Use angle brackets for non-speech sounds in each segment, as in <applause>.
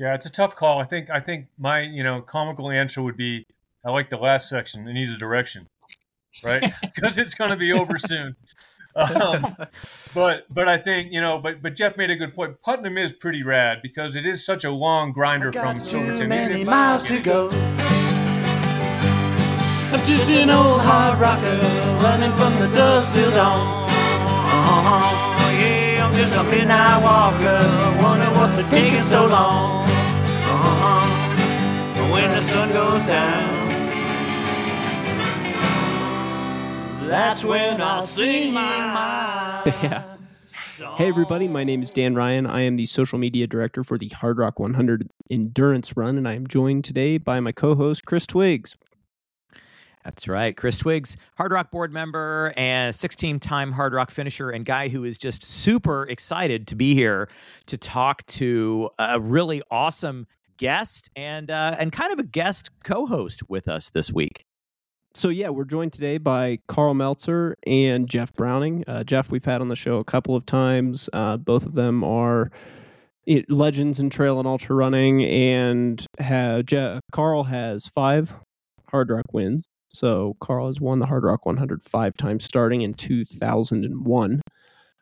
Yeah, it's a tough call. I think I think my you know comical answer would be I like the last section. It needs a direction, right? <laughs> <laughs> Because it's going to be over soon. Um, but but I think you know, but but Jeff made a good point. Putnam is pretty rad because it is such a long grinder from Silverton. Many miles to go. I'm just an old hard rocker running from the dusk till dawn. Just a midnight walker. Wonder what's taking so long. Uh-huh. When the sun goes down. That's when I'll sing my. <laughs> yeah. Hey, everybody. My name is Dan Ryan. I am the social media director for the Hard Rock 100 Endurance Run, and I am joined today by my co host, Chris Twiggs. That's right. Chris Twiggs, Hard Rock board member and 16 time Hard Rock finisher, and guy who is just super excited to be here to talk to a really awesome guest and, uh, and kind of a guest co host with us this week so yeah, we're joined today by Karl Meltzer and Jeff Browning. Uh, Jeff, we've had on the show a couple of times. Uh, both of them are it, legends in trail and ultra running, and have, Karl has five Hard Rock wins. So Karl has won the Hard Rock 100 five times, starting in 2001.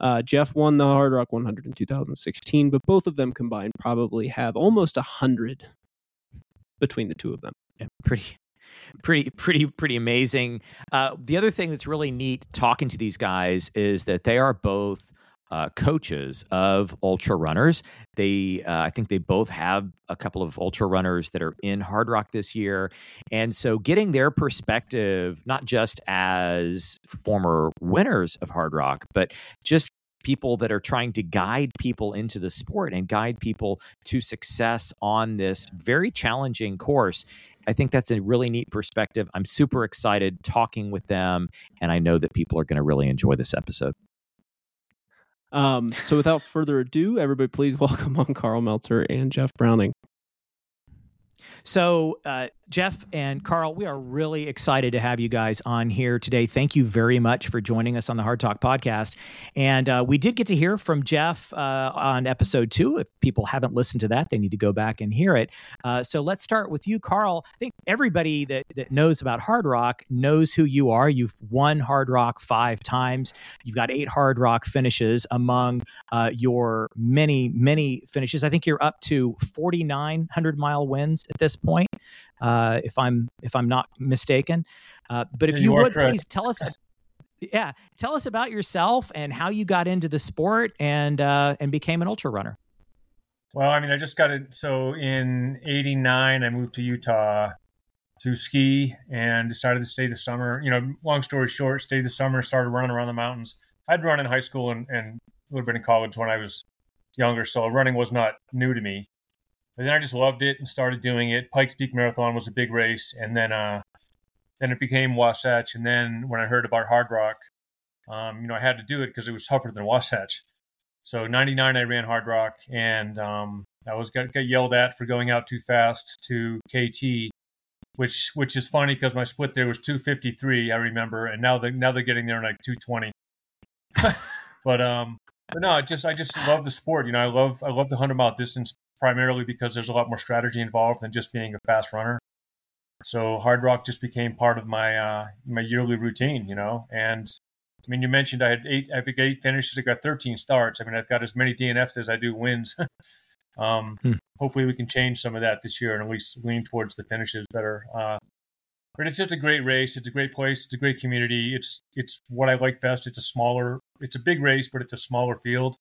Uh, Jeff won the Hard Rock 100 in 2016, but both of them combined probably have almost a hundred between the two of them. Yeah, pretty pretty pretty pretty amazing. Uh, the other thing that's really neat talking to these guys is that they are both uh, coaches of ultra runners. They, uh, I think, they both have a couple of ultra runners that are in Hard Rock this year, and so getting their perspective, not just as former winners of Hard Rock, but just people that are trying to guide people into the sport and guide people to success on this very challenging course I think that's a really neat perspective. I'm super excited talking with them, and I know that people are going to really enjoy this episode. Um, so, without further ado, everybody, please <laughs> welcome on Karl Meltzer and Jeff Browning. So, uh, Jeff and Karl, we are really excited to have you guys on here today. Thank you very much for joining us on the Hardtalk podcast. And uh, we did get to hear from Jeff uh, on episode two. If people haven't listened to that, they need to go back and hear it. Uh, so let's start with you, Karl. I think everybody that, that knows about Hard Rock knows who you are. You've won Hard Rock five times, you've got eight Hard Rock finishes among uh, your many, many finishes. I think you're up to 4,900 mile wins at this point uh, if I'm if I'm not mistaken. Uh, but if you, you would correct. please tell us, yeah, tell us about yourself and how you got into the sport and uh, and became an ultra runner. Well, I mean, I just got it. So in '89, I moved to Utah to ski and decided to stay the summer. You know, long story short, stayed the summer, started running around the mountains. I'd run in high school and, and a little bit in college when I was younger, so running was not new to me. But then I just loved it and started doing it. Pikes Peak Marathon was a big race, and then uh, then it became Wasatch. And then when I heard about Hard Rock, um, you know, I had to do it because it was tougher than Wasatch. So '99, I ran Hard Rock, and um, I was got, got yelled at for going out too fast to KT, which which is funny because my split there was 253, I remember, and now they now they're getting there in like 220. <laughs> but um, but no, I just I just love the sport. You know, I love I love the hundred mile distance primarily because there's a lot more strategy involved than just being a fast runner. So hard rock just became part of my uh, my yearly routine, you know. And I mean, you mentioned I had eight, I think eight finishes. I got 13 starts. I mean, I've got as many DNFs as I do wins. <laughs> um, hmm. Hopefully, we can change some of that this year and at least lean towards the finishes better. Uh, but it's just a great race. It's a great place. It's a great community. It's it's what I like best. It's a smaller. It's a big race, but it's a smaller field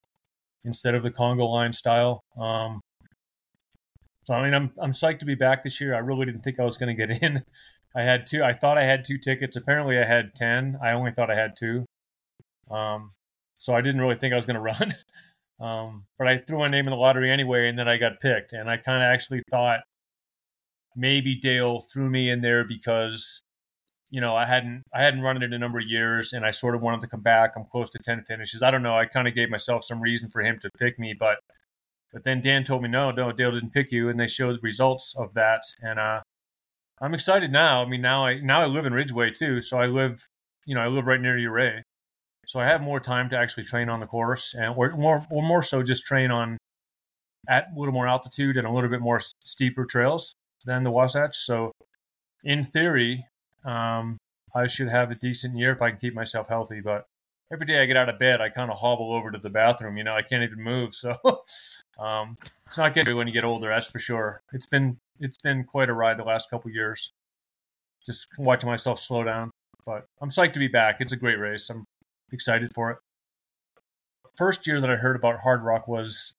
instead of the Congo line style. Um, so I mean, I'm I'm psyched to be back this year. I really didn't think I was going to get in. <laughs> I had two. I thought I had two tickets. Apparently, I had ten. I only thought I had two. Um, so I didn't really think I was going <laughs> to run. um, but I threw my name in the lottery anyway, and then I got picked. And I kind of actually thought maybe Dale threw me in there because you know I hadn't I hadn't run it in a number of years, and I sort of wanted to come back. I'm close to ten finishes. I don't know. I kind of gave myself some reason for him to pick me, but but then Dan told me, no, no, Dale didn't pick you, and they showed the results of that. And uh, I'm excited now. I mean, now I now I live in Ridgway too, so I live, you know, I live right near Ouray, so I have more time to actually train on the course, and or more or more so just train on at a little more altitude and a little bit more steeper trails than the Wasatch. So, in theory, um, I should have a decent year if I can keep myself healthy. But every day I get out of bed, I kind of hobble over to the bathroom. You know, I can't even move. <laughs> So, um, it's not good when you get older. That's for sure. It's been it's been quite a ride the last couple years. Just watching myself slow down. But I'm psyched to be back. It's a great race. I'm excited for it. First year that I heard about Hard Rock was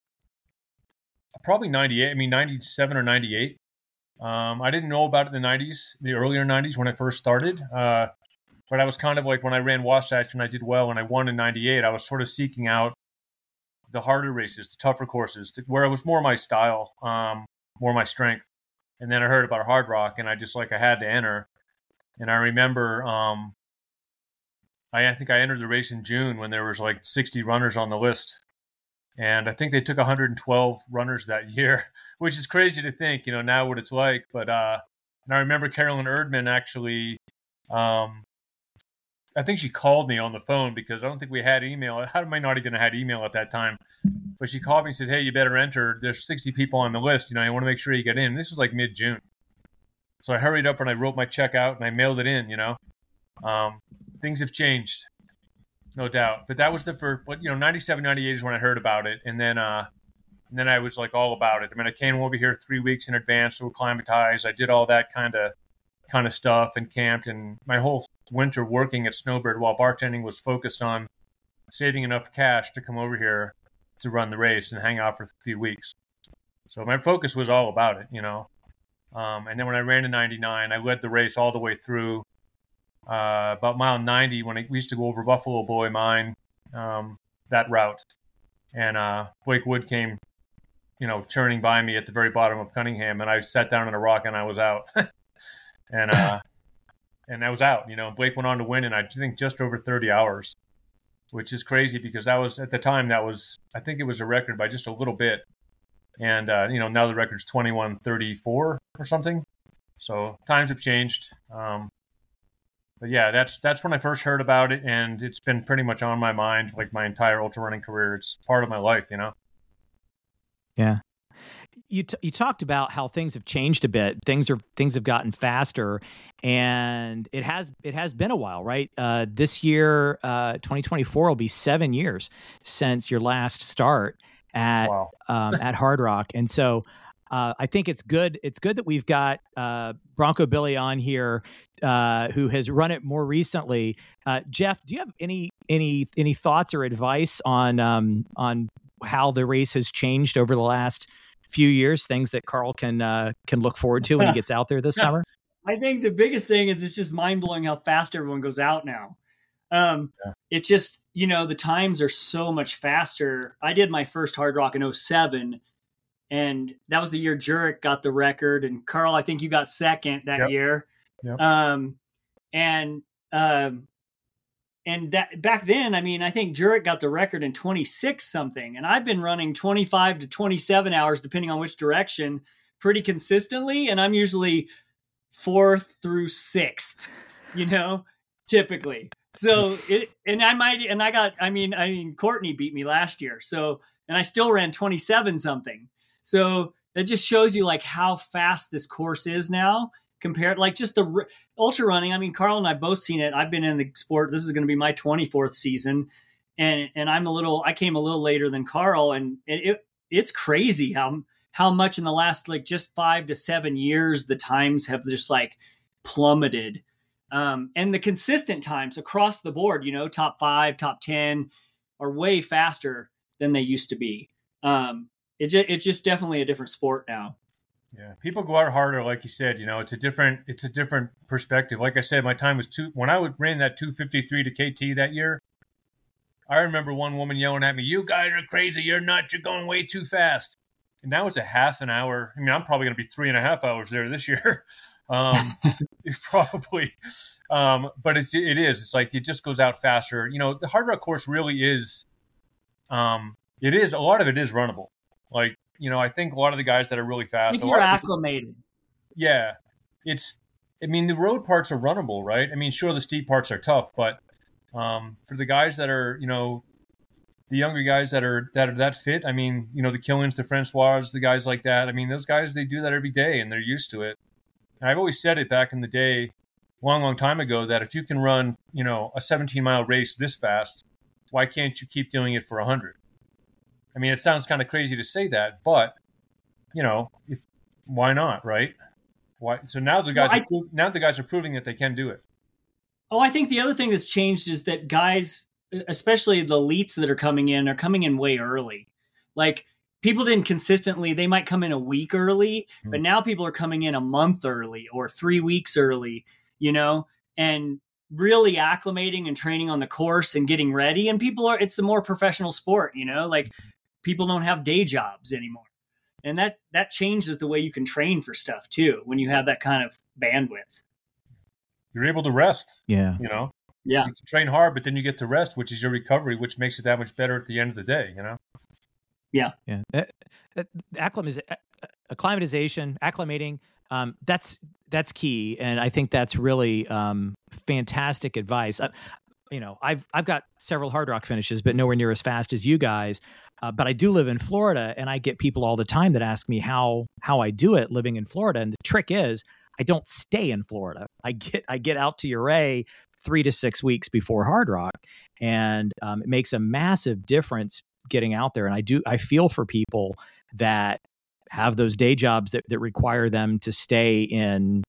probably 98. I mean, 97 or 98. Um, I didn't know about it in the 90s, the earlier 90s when I first started. Uh, but I was kind of like when I ran Wasatch and I did well and I won in 98, I was sort of seeking out the harder races, the tougher courses, where it was more my style, um, more my strength. And then I heard about Hard Rock and I just like I had to enter. And I remember um, I, I think I entered the race in June when there was like 60 runners on the list and I think they took 112 runners that <laughs> year, which is crazy to think, you know, now what it's like. But uh, and I remember Carolyn Erdman actually, um, I think she called me on the phone because I don't think we had email. How am I not even had email at that time? But she called me and said, "Hey, you better enter. There's 60 people on the list. You know, I want to make sure you get in." This was like mid June, so I hurried up and I wrote my check out and I mailed it in. You know, um, things have changed no doubt. But that was the first, but you know, 97, 98 is when I heard about it. And then, uh, and then I was like all about it. I mean, I came over here three weeks in advance to acclimatize. I did all that kind of, kind of stuff and camped. And my whole winter working at Snowbird while bartending was focused on saving enough cash to come over here to run the race and hang out for a few weeks. So my focus was all about it, you know. Um, and then when I ran in '99, I led the race all the way through uh, about mile 90 when we used to go over Buffalo Boy Mine, um, that route. And uh, Blake Wood came, you know, churning by me at the very bottom of Cunningham, and I sat down on a rock and I was out. <laughs> and uh, and I was out. You know, Blake went on to win, and I think just over 30 hours, which is crazy because that was at the time that was I think it was a record by just a little bit. And uh, you know, now the record's 21:34 or something. So times have changed. Um, but yeah, that's that's when I first heard about it, and it's been pretty much on my mind like my entire ultra running career. It's part of my life, you know. Yeah. You t- you talked about how things have changed a bit. Things are things have gotten faster, and it has it has been a while, right? Uh, this year, uh, 2024 will be seven years since your last start at wow. um, <laughs> at Hardrock, and so uh, I think it's good. It's good that we've got uh, Bronco Billy on here, uh, who has run it more recently. Uh, Jeff, do you have any any any thoughts or advice on um, on how the race has changed over the last few years? Things that Karl can uh, can look forward to when he <laughs> gets out there this summer. I think the biggest thing is it's just mind blowing how fast everyone goes out now. Um, yeah. It's just you know the times are so much faster. I did my first hard rock in 07 and that was the year Jurek got the record, and Karl, I think you got second that yep. year. Yep. Um, and um, and that back then, I mean, I think Jurek got the record in 26 something, and I've been running 25 to 27 hours, depending on which direction, pretty consistently, and I'm usually fourth through sixth, you know, typically. So it, and I might, and I got, I mean, I mean, Courtney beat me last year, so and I still ran 27 something. So that just shows you like how fast this course is now compared like just the ultra running. I mean, Karl and I both seen it. I've been in the sport. This is going to be my 24th season. And, and I'm a little, I came a little later than Karl and it, it it's crazy how, how much in the last like just five to seven years, the times have just like plummeted. Um, and the consistent times across the board, you know, top five, top 10 are way faster than they used to be. Um, it it's just definitely a different sport now. Yeah, people go out harder, like you said. You know, it's a different it's a different perspective. Like I said, my time was two when I would ran that 253 to KT that year. I remember one woman yelling at me, "You guys are crazy! You're not! You're going way too fast!" And now it's a half an hour. I mean, I'm probably going to be three and a half hours there this year. <laughs> um, <laughs> <laughs> probably, um, but it's it is. It's like it just goes out faster. You know, the Hardrock course really is. Um, it is a lot of it is runnable. Like, you know, I think a lot of the guys that are really fast, you're acclimated. yeah, it's. I mean, the road parts are runnable, right? I mean, sure, the steep parts are tough, but um, for the guys that are, you know, the younger guys that are that are that fit. I mean, you know, the Killings, the Francois, the guys like that. I mean, those guys they do that every day and they're used to it. And I've always said it back in the day, long, long time ago, that if you can run, you know, a 17 mile race this fast, why can't you keep doing it for 100? I mean, it sounds kind of crazy to say that, but you know, if why not, right? Why? So now the guys, Well, I- are, now the guys are proving that they can do it. Oh, I think the other thing that's changed is that guys, especially the elites that are coming in, are coming in way early. Like people didn't consistently, they might come in a week early, hmm. but now people are coming in a month early or three weeks early, you know, and really acclimating and training on the course and getting ready. And people are, it's a more professional sport, you know, like people don't have day jobs anymore. And that that changes the way you can train for stuff too when you have that kind of bandwidth. You're able to rest. Yeah. You know, Yeah. you can train hard, but then you get to rest, which is your recovery, which makes it that much better at the end of the day. You know. Yeah. yeah uh, acclimat- uh, acclimatization, acclimating. Um, that's that's key, and I think that's really um, fantastic advice. Uh, you know, I've I've got several hard rock finishes, but nowhere near as fast as you guys. Uh, but I do live in Florida, and I get people all the time that ask me how how I do it living in Florida. And the trick is, I don't stay in Florida. <laughs> I get I get out to Ouray three to six weeks before Hard Rock, and um, it makes a massive difference getting out there. And I do I feel for people that have those day jobs that, that require them to stay in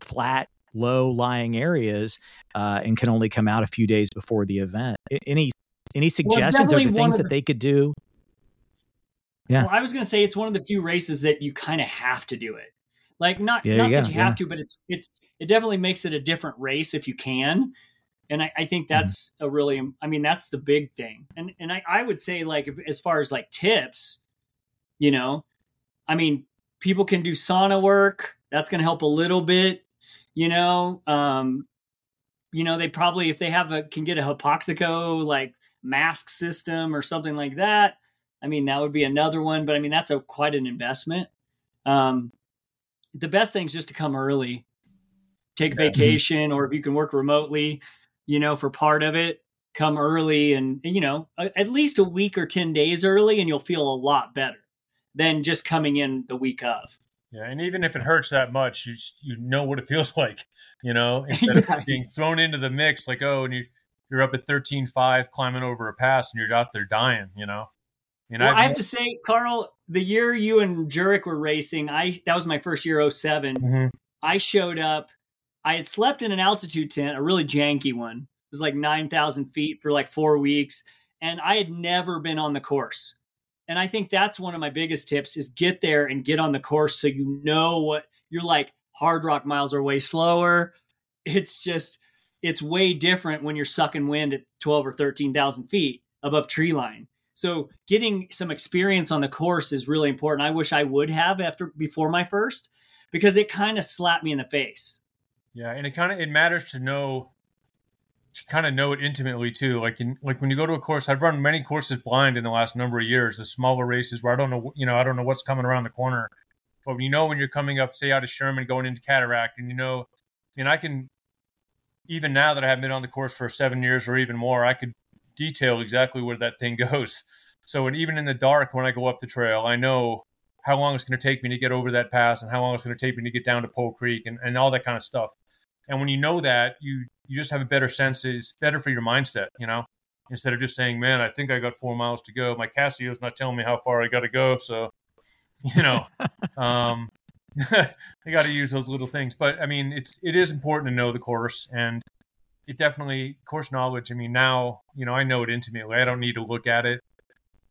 flat, low lying areas uh, and can only come out a few days before the event. Any any suggestions or the things that the- they could do? Yeah. Well, I was going to say it's one of the few races that you kind of have to do it. Like not There not you that you yeah. have to, but it's it's it definitely makes it a different race if you can. And I, I think Mm-hmm. that's a really I mean that's the big thing. And and I, I would say like if, as far as like tips, you know, I mean people can do sauna work. That's going to help a little bit. You know, um, you know they probably if they have a can get a hypoxico like mask system or something like that I mean, that would be another one, but I mean, that's a quite an investment. Um, the best thing is just to come early, take Yeah. vacation, or if you can work remotely, you know, for part of it, come early and, you know, at least a week or 10 days early, and you'll feel a lot better than just coming in the week of. Yeah, and even if it hurts that much, you you know what it feels <laughs> like, you know, <laughs> instead of being thrown into the mix, like oh, and you you're up at thirteen five climbing over a pass, and you're out there dying, you know. And Well, I've- I have to say, Karl, the year you and Jurek were racing, I that was my first year 07. Mhm. I showed up. I had slept in an altitude tent, a really janky one. It was like 9,000 feet for like four weeks. And I had never been on the course. And I think that's one of my biggest tips is get there and get on the course so you know what you're like. Hard rock miles are way slower. It's just, it's way different when you're sucking wind at 12 or 13,000 feet above tree line. So getting some experience on the course is really important. I wish I would have after before my first because it kind of slapped me in the face. Yeah, and it kind of it matters to know to kind of know it intimately too. Like in like when you go to a course, I've run many courses blind in the last number of years. The smaller races where I don't know, you know, I don't know what's coming around the corner. But you know when you're coming up, say out of Sherman, going into Cataract, and you know, and I can even now that I haven't been on the course for seven years or even more, I could detail exactly where that thing <laughs> goes. So and even in the dark when I go up the trail, I know how long it's going to take me to get over that pass and how long it's going to take me to get down to Pole Creek and, and all that kind of stuff. And when you know that, you you just have a better sense. It's better for your mindset, you know, instead of just saying, "Man, I think I got four miles to go." My Casio's not telling me how far I got to go, so <laughs> you know, um, <laughs> I got to use those little things. But I mean, it's it is important to know the course, and it definitely course knowledge. I mean, now you know I know it intimately. I don't need to look at it,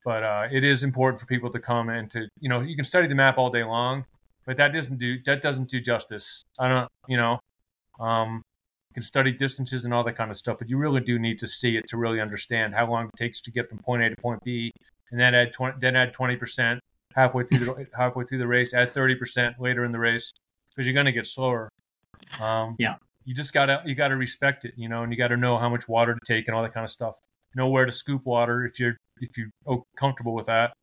but uh, it is important for people to come and to you know you can study the map all day long, but that doesn't do that doesn't do justice. I don't you know. Um, you can study distances and all that kind of stuff, but you really do need to see it to really understand how long it takes to get from point A to point B, and then add twenty, then add twenty percent halfway through the halfway through the race, add thirty percent later in the race because you're going to get slower. Um, Yeah. You just gotta you gotta respect it, you know, and you got to know how much water to take and all that kind of stuff. Know where to scoop water if you're if you're comfortable with that.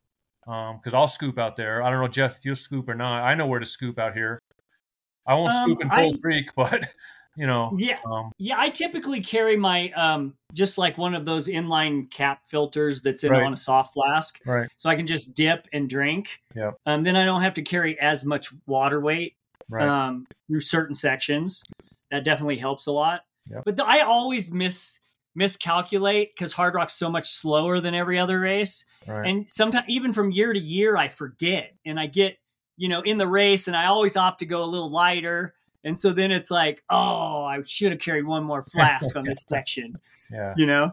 Because I'll scoop out there. I don't know, Jeff, if you'll scoop or not. I know where to scoop out here. I won't Um, scoop in I- Cold Creek, <laughs> but you know. Yeah. Um, Yeah, I typically carry my um just like one of those inline cap filters that's in Right. on a soft flask. right. So I can just dip and drink. Yeah. Um then I don't have to carry as much water weight Right. um through certain sections. That definitely helps a lot. Yep. But the, I always miss miscalculate because Hard Rock's so much slower than every other race. right. And sometimes even from year to year I forget and I get, you know, in the race and I always opt to go a little lighter. And so then it's like, oh, I should have carried one more flask on this <laughs> section, yeah. you know?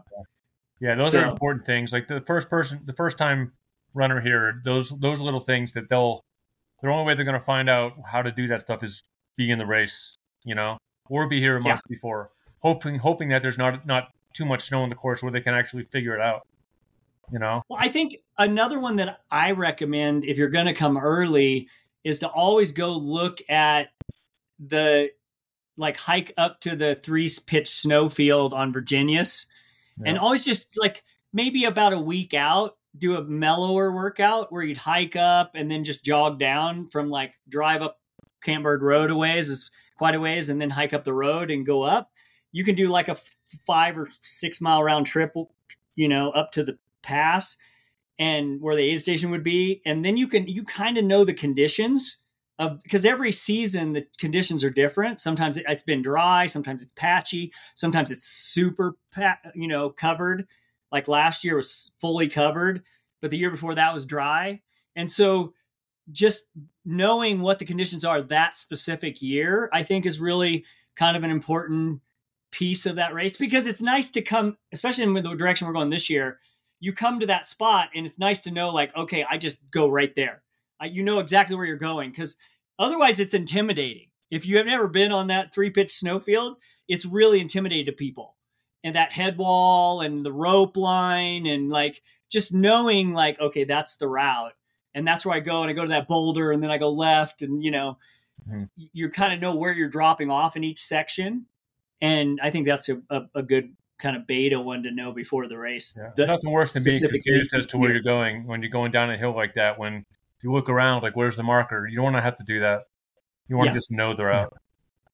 Yeah, those are important things. Like the first person, the first time runner here, those those little things that they'll, the only way they're going to find out how to do that stuff is be in the race, you know, or be here a month before, hoping hoping that there's not not too much snow in the course where they can actually figure it out, you know. Well, I think another one that I recommend if you're going to come early is to always go look at the like hike up to the three pitch snow field on Virginius. And always just like maybe about a week out do a mellower workout where you'd hike up and then just jog down from like drive up Camp Bird Road a ways is quite a ways and then hike up the road and go up. You can do like a five or six mile round trip, you know, up to the pass and where the aid station would be, and then you can you kind of know the conditions of because every season the conditions are different. Sometimes it, it's been dry, sometimes it's patchy, sometimes it's super you know covered. Like last year was fully covered, but the year before that was dry, and so just knowing what the conditions are that specific year, I think is really kind of an important piece of that race because it's nice to come, especially in the direction we're going this year. You come to that spot and it's nice to know, like, okay, I just go right there. You know exactly where you're going because otherwise it's intimidating. If you have never been on that three pitch snowfield, it's really intimidating to people. And that head wall and the rope line and like just knowing, like, okay, that's the route and that's where I go and I go to that boulder and then I go left and you know Mhm. you kind of know where you're dropping off in each section and I think that's a, a, a good kind of beta one to know before the race. Yeah. The- Nothing worse than being specific confused as to where you're going when you're going down a hill like that. When you look around, like where's the marker? You don't want to have to do that. You want Yeah. to just know the route.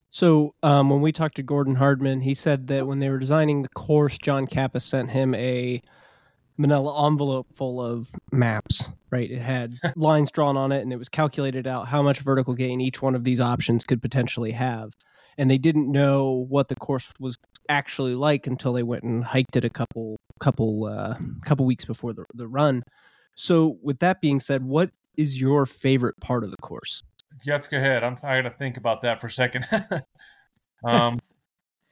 So um, when we talked to Gordon Hardman, he said that when they were designing the course, John Cappis sent him a manila envelope full of maps. Right, it had <laughs> lines drawn on it, and it was calculated out how much vertical gain each one of these options could potentially have. And they didn't know what the course was actually like until they went and hiked it a couple couple uh, couple weeks before the the run. So with that being said, what is your favorite part of the course? Jeff, go ahead. I'm I got to think about that for a second. <laughs> um,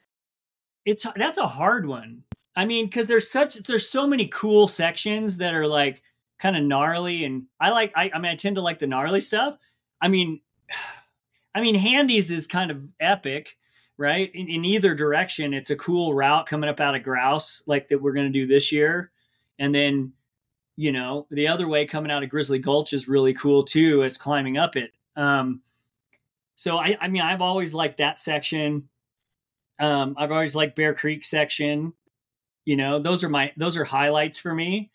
<laughs> it's that's a hard one. I mean, because there's such there's so many cool sections that are like kind of gnarly, and I like I, I mean I tend to like the gnarly stuff. I mean, <sighs> I mean Handies is kind of epic, right? In, in either direction, it's a cool route coming up out of Grouse, like that we're going to do this year, and then you know the other way coming out of Grizzly Gulch is really cool too, as climbing up it. Um, so I, I mean, I've always liked that section. Um, I've always liked Bear Creek section. You know, those are my those are highlights for me.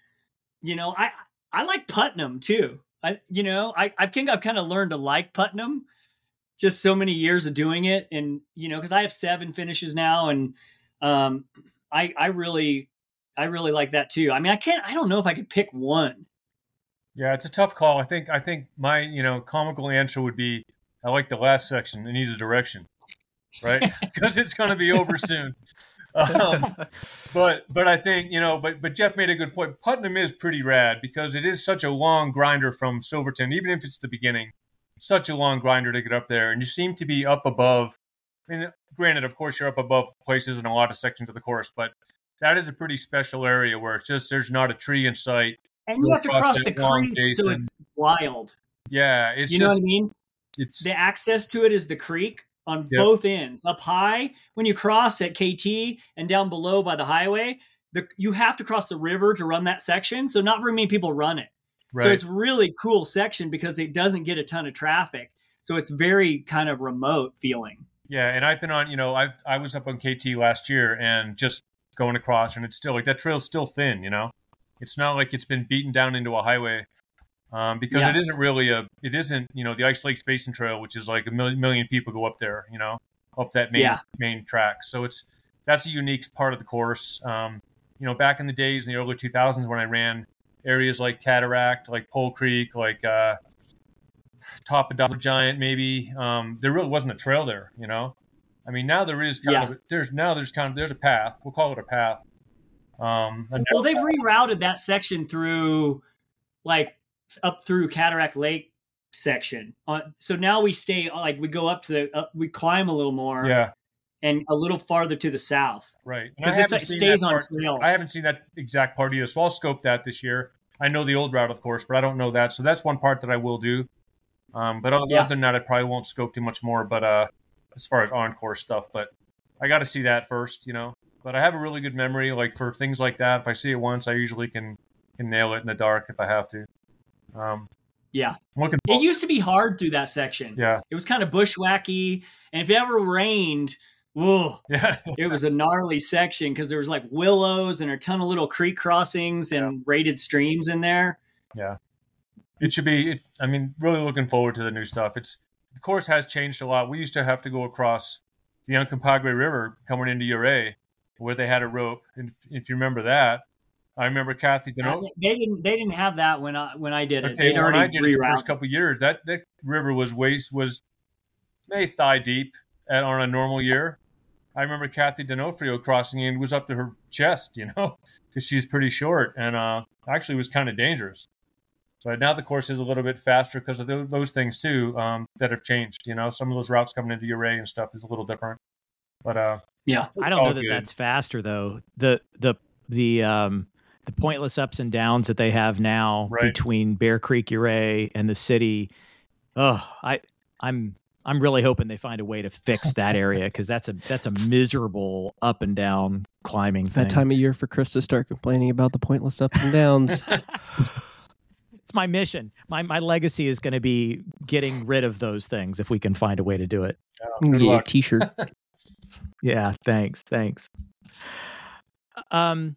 You know, I I like Putnam too. I you know, I I think I've kind of learned to like Putnam just so many years of doing it and you know, cuz I have 7 finishes now and um I I really I really like that too. I mean, I can't I don't know if I could pick one. yeah, it's a tough call. I think I think my you know comical answer would be I like the last section in either direction, right? <laughs> Because it's going to be over soon. Um, <laughs> but but I think you know, but but Jeff made a good point. Putnam is pretty rad because it is such a long grinder from Silverton, even if it's the beginning. Such a long grinder to get up there, and you seem to be up above. I mean, granted, of course, you're up above places in a lot of sections of the course, but that is a pretty special area where it's just there's not a tree in sight. And you Go have to across cross the long creek so it's wild. Yeah, it's you know what I mean? it's the access to it is the creek on Yep. both ends. Up high, when you cross at KT, and down below by the highway, the you have to cross the river to run that section. So not very many people run it. So it's really cool section because it doesn't get a ton of traffic. So it's very kind of remote feeling. Yeah, and I've been on, you know, I I was up on KT last year and just going across, and it's still like that trail's still thin, you know. It's not like it's been beaten down into a highway, um, because Yeah. it isn't really a, it isn't, you know, the Ice Lakes Basin Trail, which is like a million, million people go up there, you know. up that main Yeah. main track. So it's that's a unique part of the course. Um, you know, back in the days in the early 2000s when I ran areas like Cataract, like Pole Creek, like uh, Top of Dollar Giant, maybe um, there really wasn't a trail there. You know, I mean now there is kind Yeah. of there's now there's kind of there's a path. We'll call it a path. Um, Well, they've rerouted that section through, like, up through Cataract Lake section. Uh, so now we stay like we go up to the up, we climb a little more yeah, and a little farther to the south right. Because it stays on part- trail. I haven't seen that exact part either, so I'll scope that this year. I know the old route, of course, but I don't know that, so that's one part that I will do. Um, but other, Yeah. than that, I probably won't scope too much more. But uh, as far as encore stuff, but I got to see that first, you know. But I have a really good memory, like for things like that. If I see it once, I usually can can nail it in the dark if I have to. Um, yeah, looking. it used to be hard through that section. yeah, It was kind of bushwhacky, and if it ever rained, whoa, <laughs> yeah, it was a gnarly section because there was like willows and a ton of little creek crossings and rated streams in there. yeah. It should be. It, I mean, really looking forward to the new stuff. It's the course has changed a lot. We used to have to go across the Uncompahgre River coming into Ouray, where they had a rope. And if you remember that, I remember Kathy Deneau. They didn't. They didn't have that when I when I did it. Okay, They'd when I already did it the first couple of years, that, that river was waist was maybe thigh deep at, on a normal year. I remember Kathy D'Onofrio crossing in was up to her chest, you know, <laughs> because she's pretty short and uh, actually was kind of dangerous. So now the course is a little bit faster because of those, those things too um, that have changed. You know, some of those routes coming into Ouray and stuff is a little different. But uh, Yeah, I don't know that good. that's faster though. The the the um the pointless ups and downs that they have now Right. between Bear Creek Ouray and the city. Oh, I I'm I'm really hoping they find a way to fix <laughs> that area because that's a that's a miserable up and down climbing It's thing. that time of year for Chris to start complaining about the pointless ups and downs. <laughs> it's my mission. My my legacy is going to be getting rid of those things if we can find a way to do it. good yeah, luck. t-shirt. <laughs> Yeah, thanks, thanks. Um,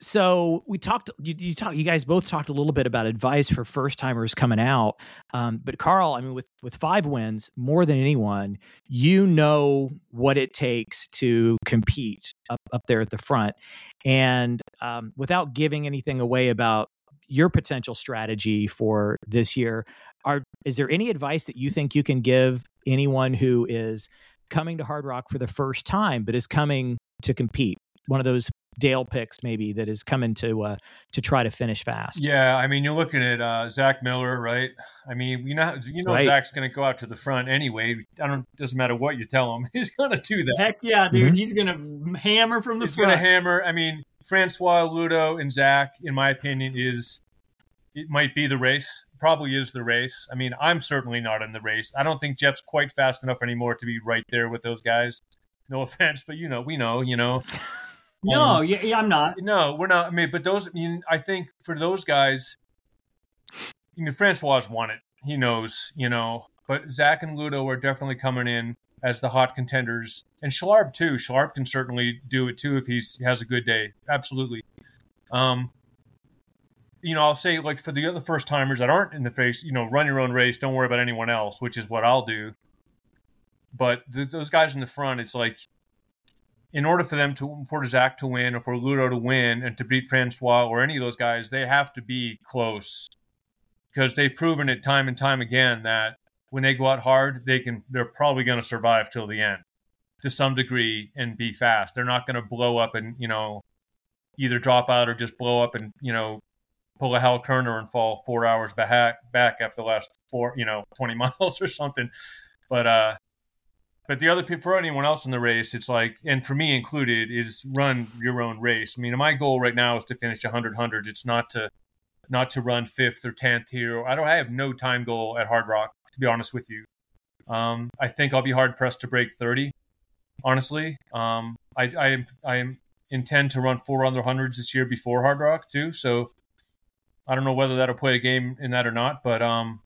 so we talked. You, you talk. You guys both talked a little bit about advice for first timers coming out. Um, but Karl, I mean, with with five wins, more than anyone, you know what it takes to compete up up there at the front. And um, without giving anything away about your potential strategy for this year, are is there any advice that you think you can give anyone who is coming to Hard Rock for the first time, but is coming to compete. One of those Dale picks, maybe that is coming to uh, to try to finish fast. Yeah, I mean, you're looking at uh, Zach Miller, right? I mean, you know, you know, Right. Zach's going to go out to the front anyway. I don't. Doesn't matter what you tell him, <laughs> he's going to do that. heck yeah, dude. Mhm. He's gonna hammer from the front. He's going to hammer. I mean, Francois Ludo and Zach, in my opinion, is it might be the race. Probably is the race. I mean, I'm certainly not in the race. I don't think Jeff's quite fast enough anymore to be right there with those guys. No <laughs> offense, but you know, we know, you know. No, yeah, yeah, I'm not. No, we're not. I mean, but those. I mean, I think for those guys, I mean, Francois won it. He knows, you know. But Zach and Ludo are definitely coming in as the hot contenders, and Schlarb too. Schlarb can certainly do it too if he's has a good day. Absolutely. Um, you know, I'll say like for the other first timers that aren't in the face, you know, run your own race. Don't worry about anyone else, which is what I'll do. But th- those guys in the front, it's like in order for them to for Zach to win or for Ludo to win and to beat Francois or any of those guys, they have to be close because they've proven it time and time again that when they go out hard, they can they're probably going to survive till the end to some degree and be fast. They're not going to blow up and you know either drop out or just blow up and you know pull a Hal Koerner and fall four hours back back after the last four you know twenty <laughs> miles or something. But uh, but the other for anyone else in the race, it's like, and for me included, is run your own race. I mean, my goal right now is to finish 100 hundreds. It's not to not to run fifth or tenth here. I don't. I have no time goal at Hard Rock, to be honest with you. Um, I think I'll be hard pressed to break 30. Honestly, um, I I I intend to run four under hundreds this year before Hard Rock too. So I don't know whether that'll play a game in that or not, but um,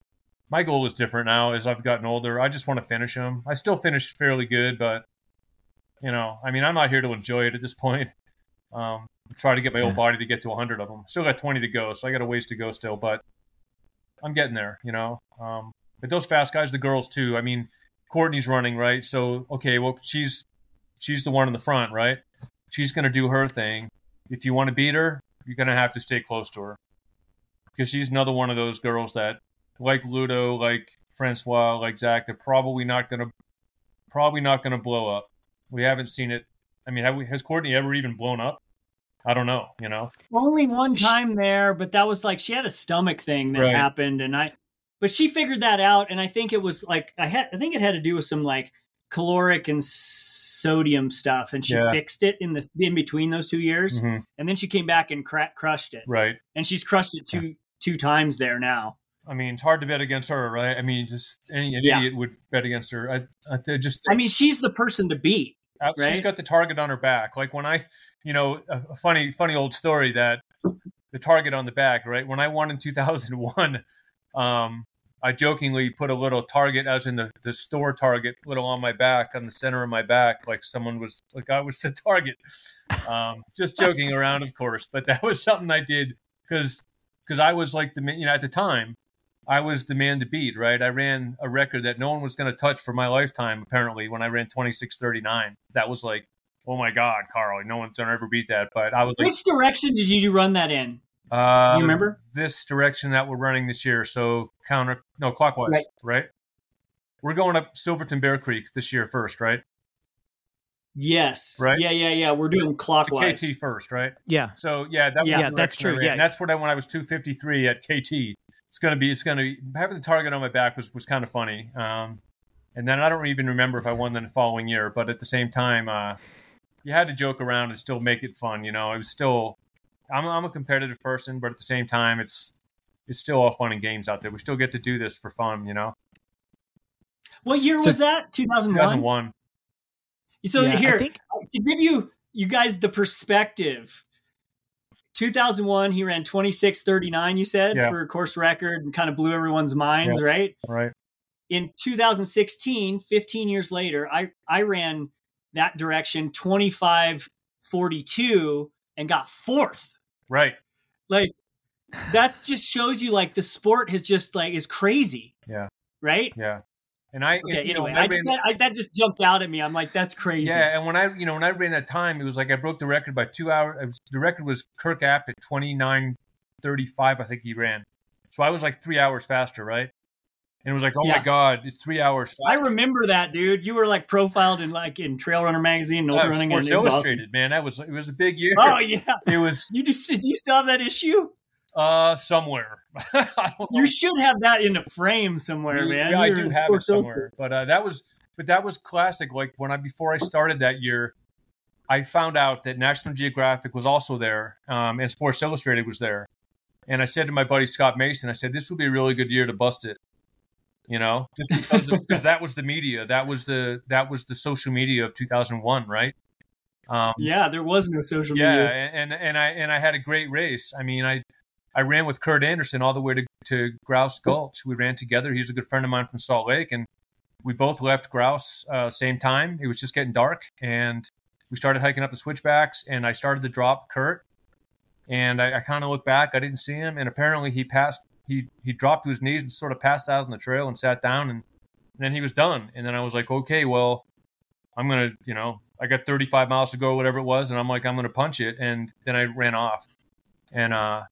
my goal is different now as I've gotten older. I just want to finish them. I still finish fairly good, but you know, I mean, I'm not here to enjoy it at this point. <laughs> Um, try to get my Yeah. old body to get to 100 of them. Still got 20 to go, so I got a ways to go still, but I'm getting there. You know, um, but those fast guys, the girls too. I mean, Courtney's running, right? So okay, well she's she's the one in the front, right? She's gonna do her thing. If you want to beat her, you're gonna have to stay close to her because she's another one of those girls that, like Ludo, like Francois, like Zach, they're probably not gonna probably not gonna blow up. We haven't seen it. I mean, have we, has Courtney ever even blown up? I don't know. You know, Only one time there, but that was like she had a stomach thing that Right. happened, and I, but she figured that out, and I think it was like I had, I think it had to do with some like caloric and sodium stuff, and she Yeah. fixed it in the in between those two years, Mhm. and then she came back and cra- crushed it, right? and she's crushed it two two times there now. I mean, it's hard to bet against her, right? I mean, just any Yeah. idiot would bet against her. I, I th- just I mean, she's the person to beat. Uh, She's right? got the target on her back. Like when I, you know, a, a funny, funny old story that the target on the back, right? When I won in 2001, um, I jokingly put a little target, as in the, the store target, little on my back, on the center of my back, like someone was, like I was the <laughs> target. Um, just joking around, of course, but that was something I did because because I was like the, you know, at the time, I was the man to beat, right? I ran a record that no one was going to touch for my lifetime, apparently, when I ran 26.39. That was like, oh my God, Karl, no one's going to ever beat that. But I was like, Which direction did you run that in? uh, you remember? This direction that we're running this year. So counter, no, clockwise, Right. right? We're going up Silverton Bear Creek this year first, right? Yes. Right. Yeah, yeah, yeah. We're doing To clockwise. KT first, right? Yeah. So yeah, that was Yeah, the that's true, yeah. And that's what I when I was 253 at KT. It's gonna be it's gonna be having the target on my back was was kind of funny. Um, and then I don't even remember if I won the following year, but at the same time, uh, you had to joke around and still make it fun. You know, it was still I'm I'm a competitive person, but at the same time, it's it's still all fun and games out there. We still get to do this for fun, you know. What year So- was that? 2001? 2001. So Yeah, here, think- to give you you guys the perspective. 2001, he ran 26:39. You said Yeah. for course record and kind of blew everyone's minds, right? Right. In 2016, 15 years later, I I ran that direction 25:42 and got fourth. Right. Like that just shows you like the sport has just like is crazy. Yeah. Right. Yeah. And I Okay. you know, Anyway, when I I just ran- I, that just jumped out at me. I'm like, that's crazy. Yeah, and when I, you know, when I ran that time, it was like I broke the record by two hours. Was, the record was Kirk Apt at twenty nine thirty five. I think he ran. So I was like three hours faster, right? And it was like, oh Yeah. my god, it's three hours. I remember that, dude. You were like profiled in like in Trail Runner magazine, and Yeah, running, and Sports it was awesome. Illustrated, man. That was it was a big year. Oh yeah, It was you just do you still have that issue? Uh somewhere. <laughs> I don't know. You should have that in a frame somewhere, man. Yeah, I do have it somewhere. But uh, that was, but that was classic. Like when I before I started that year, I found out that National Geographic was also there, um, and Sports Illustrated was there. And I said to my buddy Scott Mason, I said this would be a really good year to bust it. You know, just because of, because that was the media, that was the that was the social media of 2001, right? Um, Yeah, there was no social media. yeah, media. and and I and I had a great race. I mean, I I ran with Kurt Anderson all the way to to Grouse Gulch. We ran together. He's a good friend of mine from Salt Lake, and we both left Grouse uh, same time. It was just getting dark, and we started hiking up the switchbacks. And I started to drop Kurt, and I, I kind of looked back. I didn't see him, and apparently he passed. He he dropped to his knees and sort of passed out on the trail and sat down, and, and then he was done. And then I was like, okay, well, I'm gonna, you know, I got 35 miles to go, whatever it was, and I'm like, I'm gonna punch it, and then I ran off. And uh,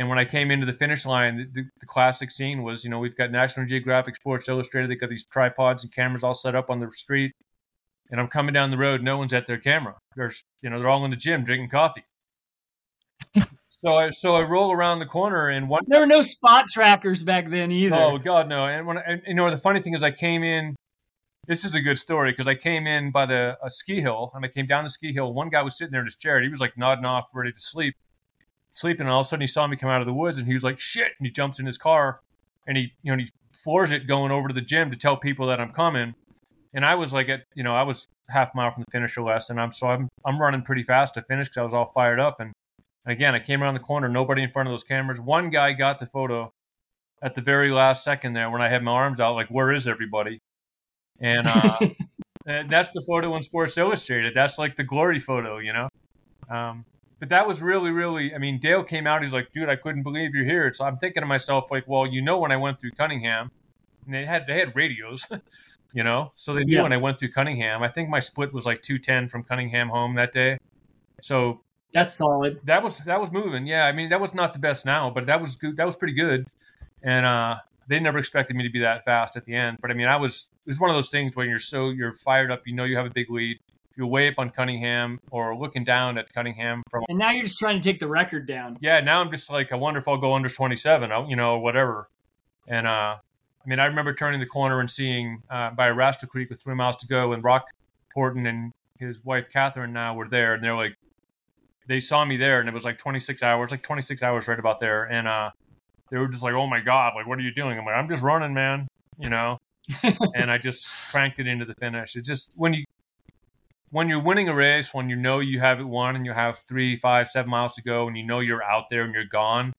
and when I came into the finish line, the, the classic scene was, you know, we've got National Geographic, Sports Illustrated, they got these tripods and cameras all set up on the street, and I'm coming down the road, no one's at their camera. There's, you know, they're all in the gym drinking coffee. so I so I roll around the corner, and one There were no spot trackers back then either. Oh God, no! And when and, you know the funny thing is, I came in. This is a good story because I came in by the a ski hill and I came down the ski hill. One guy was sitting there in his chair. And he was like nodding off, ready to sleep, sleeping. And all of a sudden, he saw me come out of the woods and he was like, "Shit!" And he jumps in his car and he you know he floors it going over to the gym to tell people that I'm coming. And I was like at you know I was half mile from the finish or less, and I'm so I'm I'm running pretty fast to finish because I was all fired up. And, again, I came around the corner, nobody in front of those cameras. One guy got the photo at the very last second there when I had my arms out, like, where is everybody? And, uh, <laughs> and that's the photo in Sports Illustrated. That's like the glory photo, you know? Um, but that was really, really, I mean, Dale came out. He's like, dude, I couldn't believe you're here. So I'm thinking to myself, like, well, you know, when I went through Cunningham, and they had, they had radios. <laughs> you know. So they knew Yeah. when I went through Cunningham. I think my split was like two ten from Cunningham home that day. So That's solid. that was that was moving. Yeah, I mean that was not the best now, but that was good. That was pretty good. And uh, they never expected me to be that fast at the end. But I mean, I was. It was one of those things when you're so you're fired up. You know you have a big lead. You're way up on Cunningham or looking down at Cunningham from. And now you're just trying to take the record down. Yeah, now I'm just like I wonder if I'll go under 27. I'll- You know, whatever. And uh, I mean, I remember turning the corner and seeing uh, by Rasta Creek with three miles to go, and Roch Horton and his wife Catherine now were there, and they're like, they saw me there, and it was like 26 hours, like 26 hours right about there, and uh, they were just like, "Oh my god, like what are you doing?" I'm like, "I'm just running, man," you know, <laughs> and I just cranked it into the finish. It's just when you when you're winning a race, when you know you have it won, and you have three, five, seven miles to go, and you know you're out there and you're gone.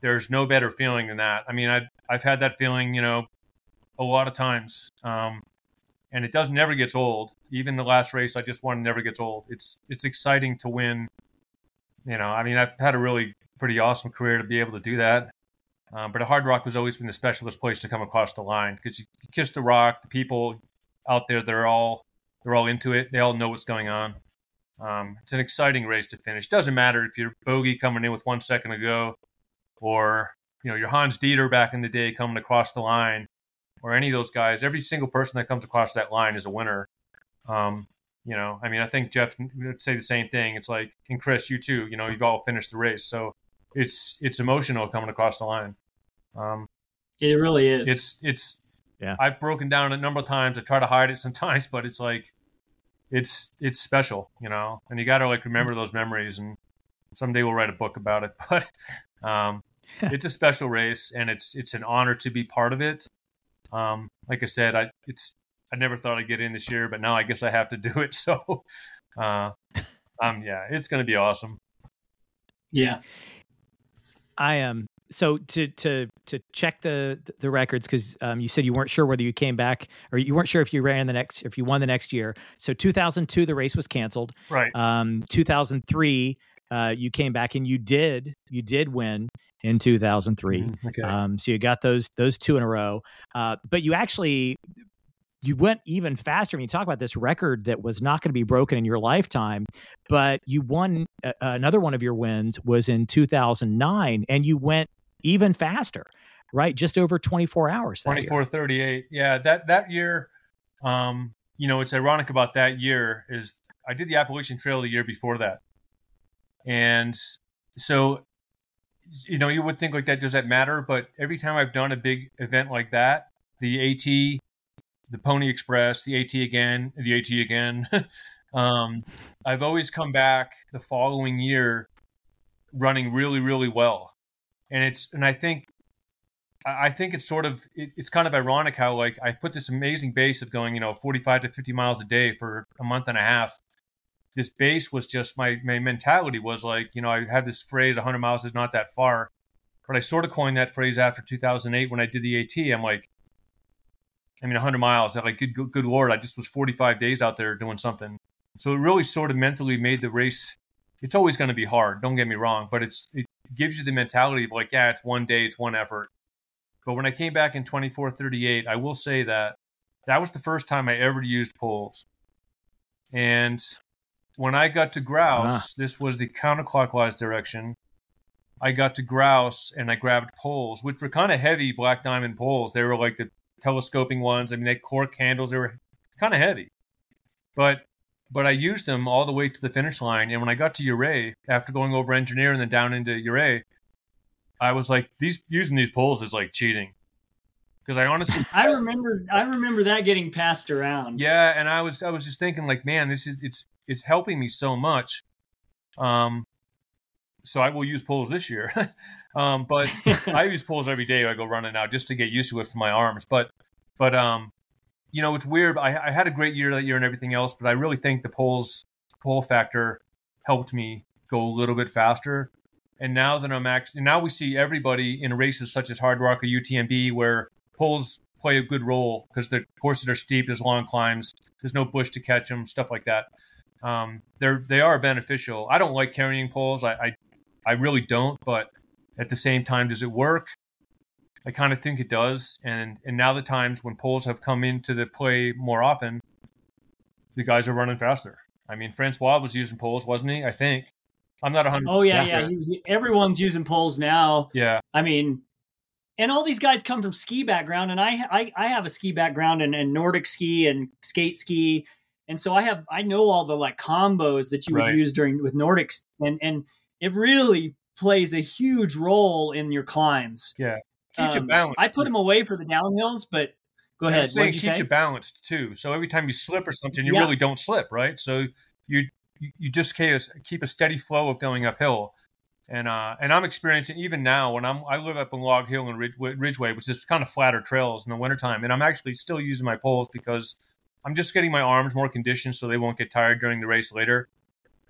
There's no better feeling than that. I mean, I I've had that feeling, you know, a lot of times. Um, and it does never gets old. Even the last race I just won never gets old. It's it's exciting to win. You know, I mean, I've had a really pretty awesome career to be able to do that. Um, but Hardrock has always been the specialist place to come across the line because you kiss the rock. The people out there, they're all they're all into it. They all know what's going on. Um, it's an exciting race to finish. Doesn't matter if you're bogey coming in with one second to go, or you know you're Hans Dieter back in the day coming across the line, or any of those guys. Every single person that comes across that line is a winner. Um, you know, I mean, I think Jeff would say the same thing. It's like, and Chris, you too. You know, you've all finished the race, so it's it's emotional coming across the line. Um, It really is. it's it's Yeah. I've broken down a number of times. I try to hide it sometimes, <laughs> but it's like it's it's special, you know. And you got to like remember those memories. And someday we'll write a book about it. <laughs> But um, <laughs> it's a special race, and it's it's an honor to be part of it. Um, like I said, I it's I never thought I'd get in this year, but now I guess I have to do it. So, uh, um, yeah, it's going to be awesome. yeah. I am. So to to to check the the records because um, you said you weren't sure whether you came back or you weren't sure if you ran the next if you won the next year. So 2002 the race was canceled. Right. Um, 2003 uh, you came back and you did you did win in 2003. Mm, Okay. Um, so you got those those two in a row. Uh, but you actually you went even faster. When you talk about this record that was not going to be broken in your lifetime, but you won uh, another one of your wins was in 2009, and you went even faster, right? Just over 24 hours. that 24 38 yeah that that year um you know it's ironic about that year is i did the appalachian trail the year before that and so you know you would think like that does that matter but every time i've done a big event like that the at the pony express the at again the at again <laughs> um i've always come back the following year running really really well and it's and i think I think it's sort of it, it's kind of ironic how like I put this amazing base of going you know 45 to 50 miles a day for a month and a half. This base was just my my mentality was like you know I had this phrase 100 miles is not that far, but I sort of coined that phrase after 2008 when I did the AT. I'm like, I mean 100 miles. I'm like good good, good lord, I just was 45 days out there doing something. So it really sort of mentally made the race. It's always going to be hard. Don't get me wrong, but it's it gives you the mentality of like yeah, it's one day, it's one effort. But when I came back in 2438, I will say that that was the first time I ever used poles. And when I got to grouse, Ah. this was the counterclockwise direction. I got to grouse and I grabbed poles, which were kind of heavy black diamond poles. They were like the telescoping ones. I mean, they had cork handles. They were kind of heavy. But but I used them all the way to the finish line. And when I got to Ouray, after going over engineer and then down into Ouray, I was like, these using these poles is like cheating. Because I honestly <laughs> I remember I remember that getting passed around. yeah, and I was I was just thinking like, man, this is it's it's helping me so much. Um so I will use poles this year. <laughs> um but <laughs> I use poles every day I go running now just to get used to it for my arms. But but um you know, it's weird. I, I had a great year that year and everything else, but I really think the poles pole factor helped me go a little bit faster. And now that I'm actually now we see everybody in races such as Hardrock or UTMB where poles play a good role because the courses are steep, there's long climbs, there's no bush to catch them, stuff like that. Um, they're they are beneficial. I don't like carrying poles. I, I I really don't. But at the same time, does it work? I kind of think it does. And and now the times when poles have come into the play more often, the guys are running faster. I mean, Francois was using poles, wasn't he? I think. I'm not 100. Oh yeah, yeah. He was, everyone's using poles now. Yeah. I mean, and all these guys come from ski background, and I I, I have a ski background and, and Nordic ski and skate ski, and so I have I know all the like combos that you Right. would use during with Nordics, and and it really plays a huge role in your climbs. Keeps you Um, balanced. I put them away for the downhills, but go I'm ahead. saying What did you keeps say? you balanced too. So every time you slip or something, you Yeah. really don't slip, right? So you you- you just keep a, keep a steady flow of going uphill. And uh, and I'm experiencing even now when I'm I live up in Log Hill and Ridge, Ridgway, which is kind of flatter trails in the wintertime, and I'm actually still using my poles because I'm just getting my arms more conditioned so they won't get tired during the race later.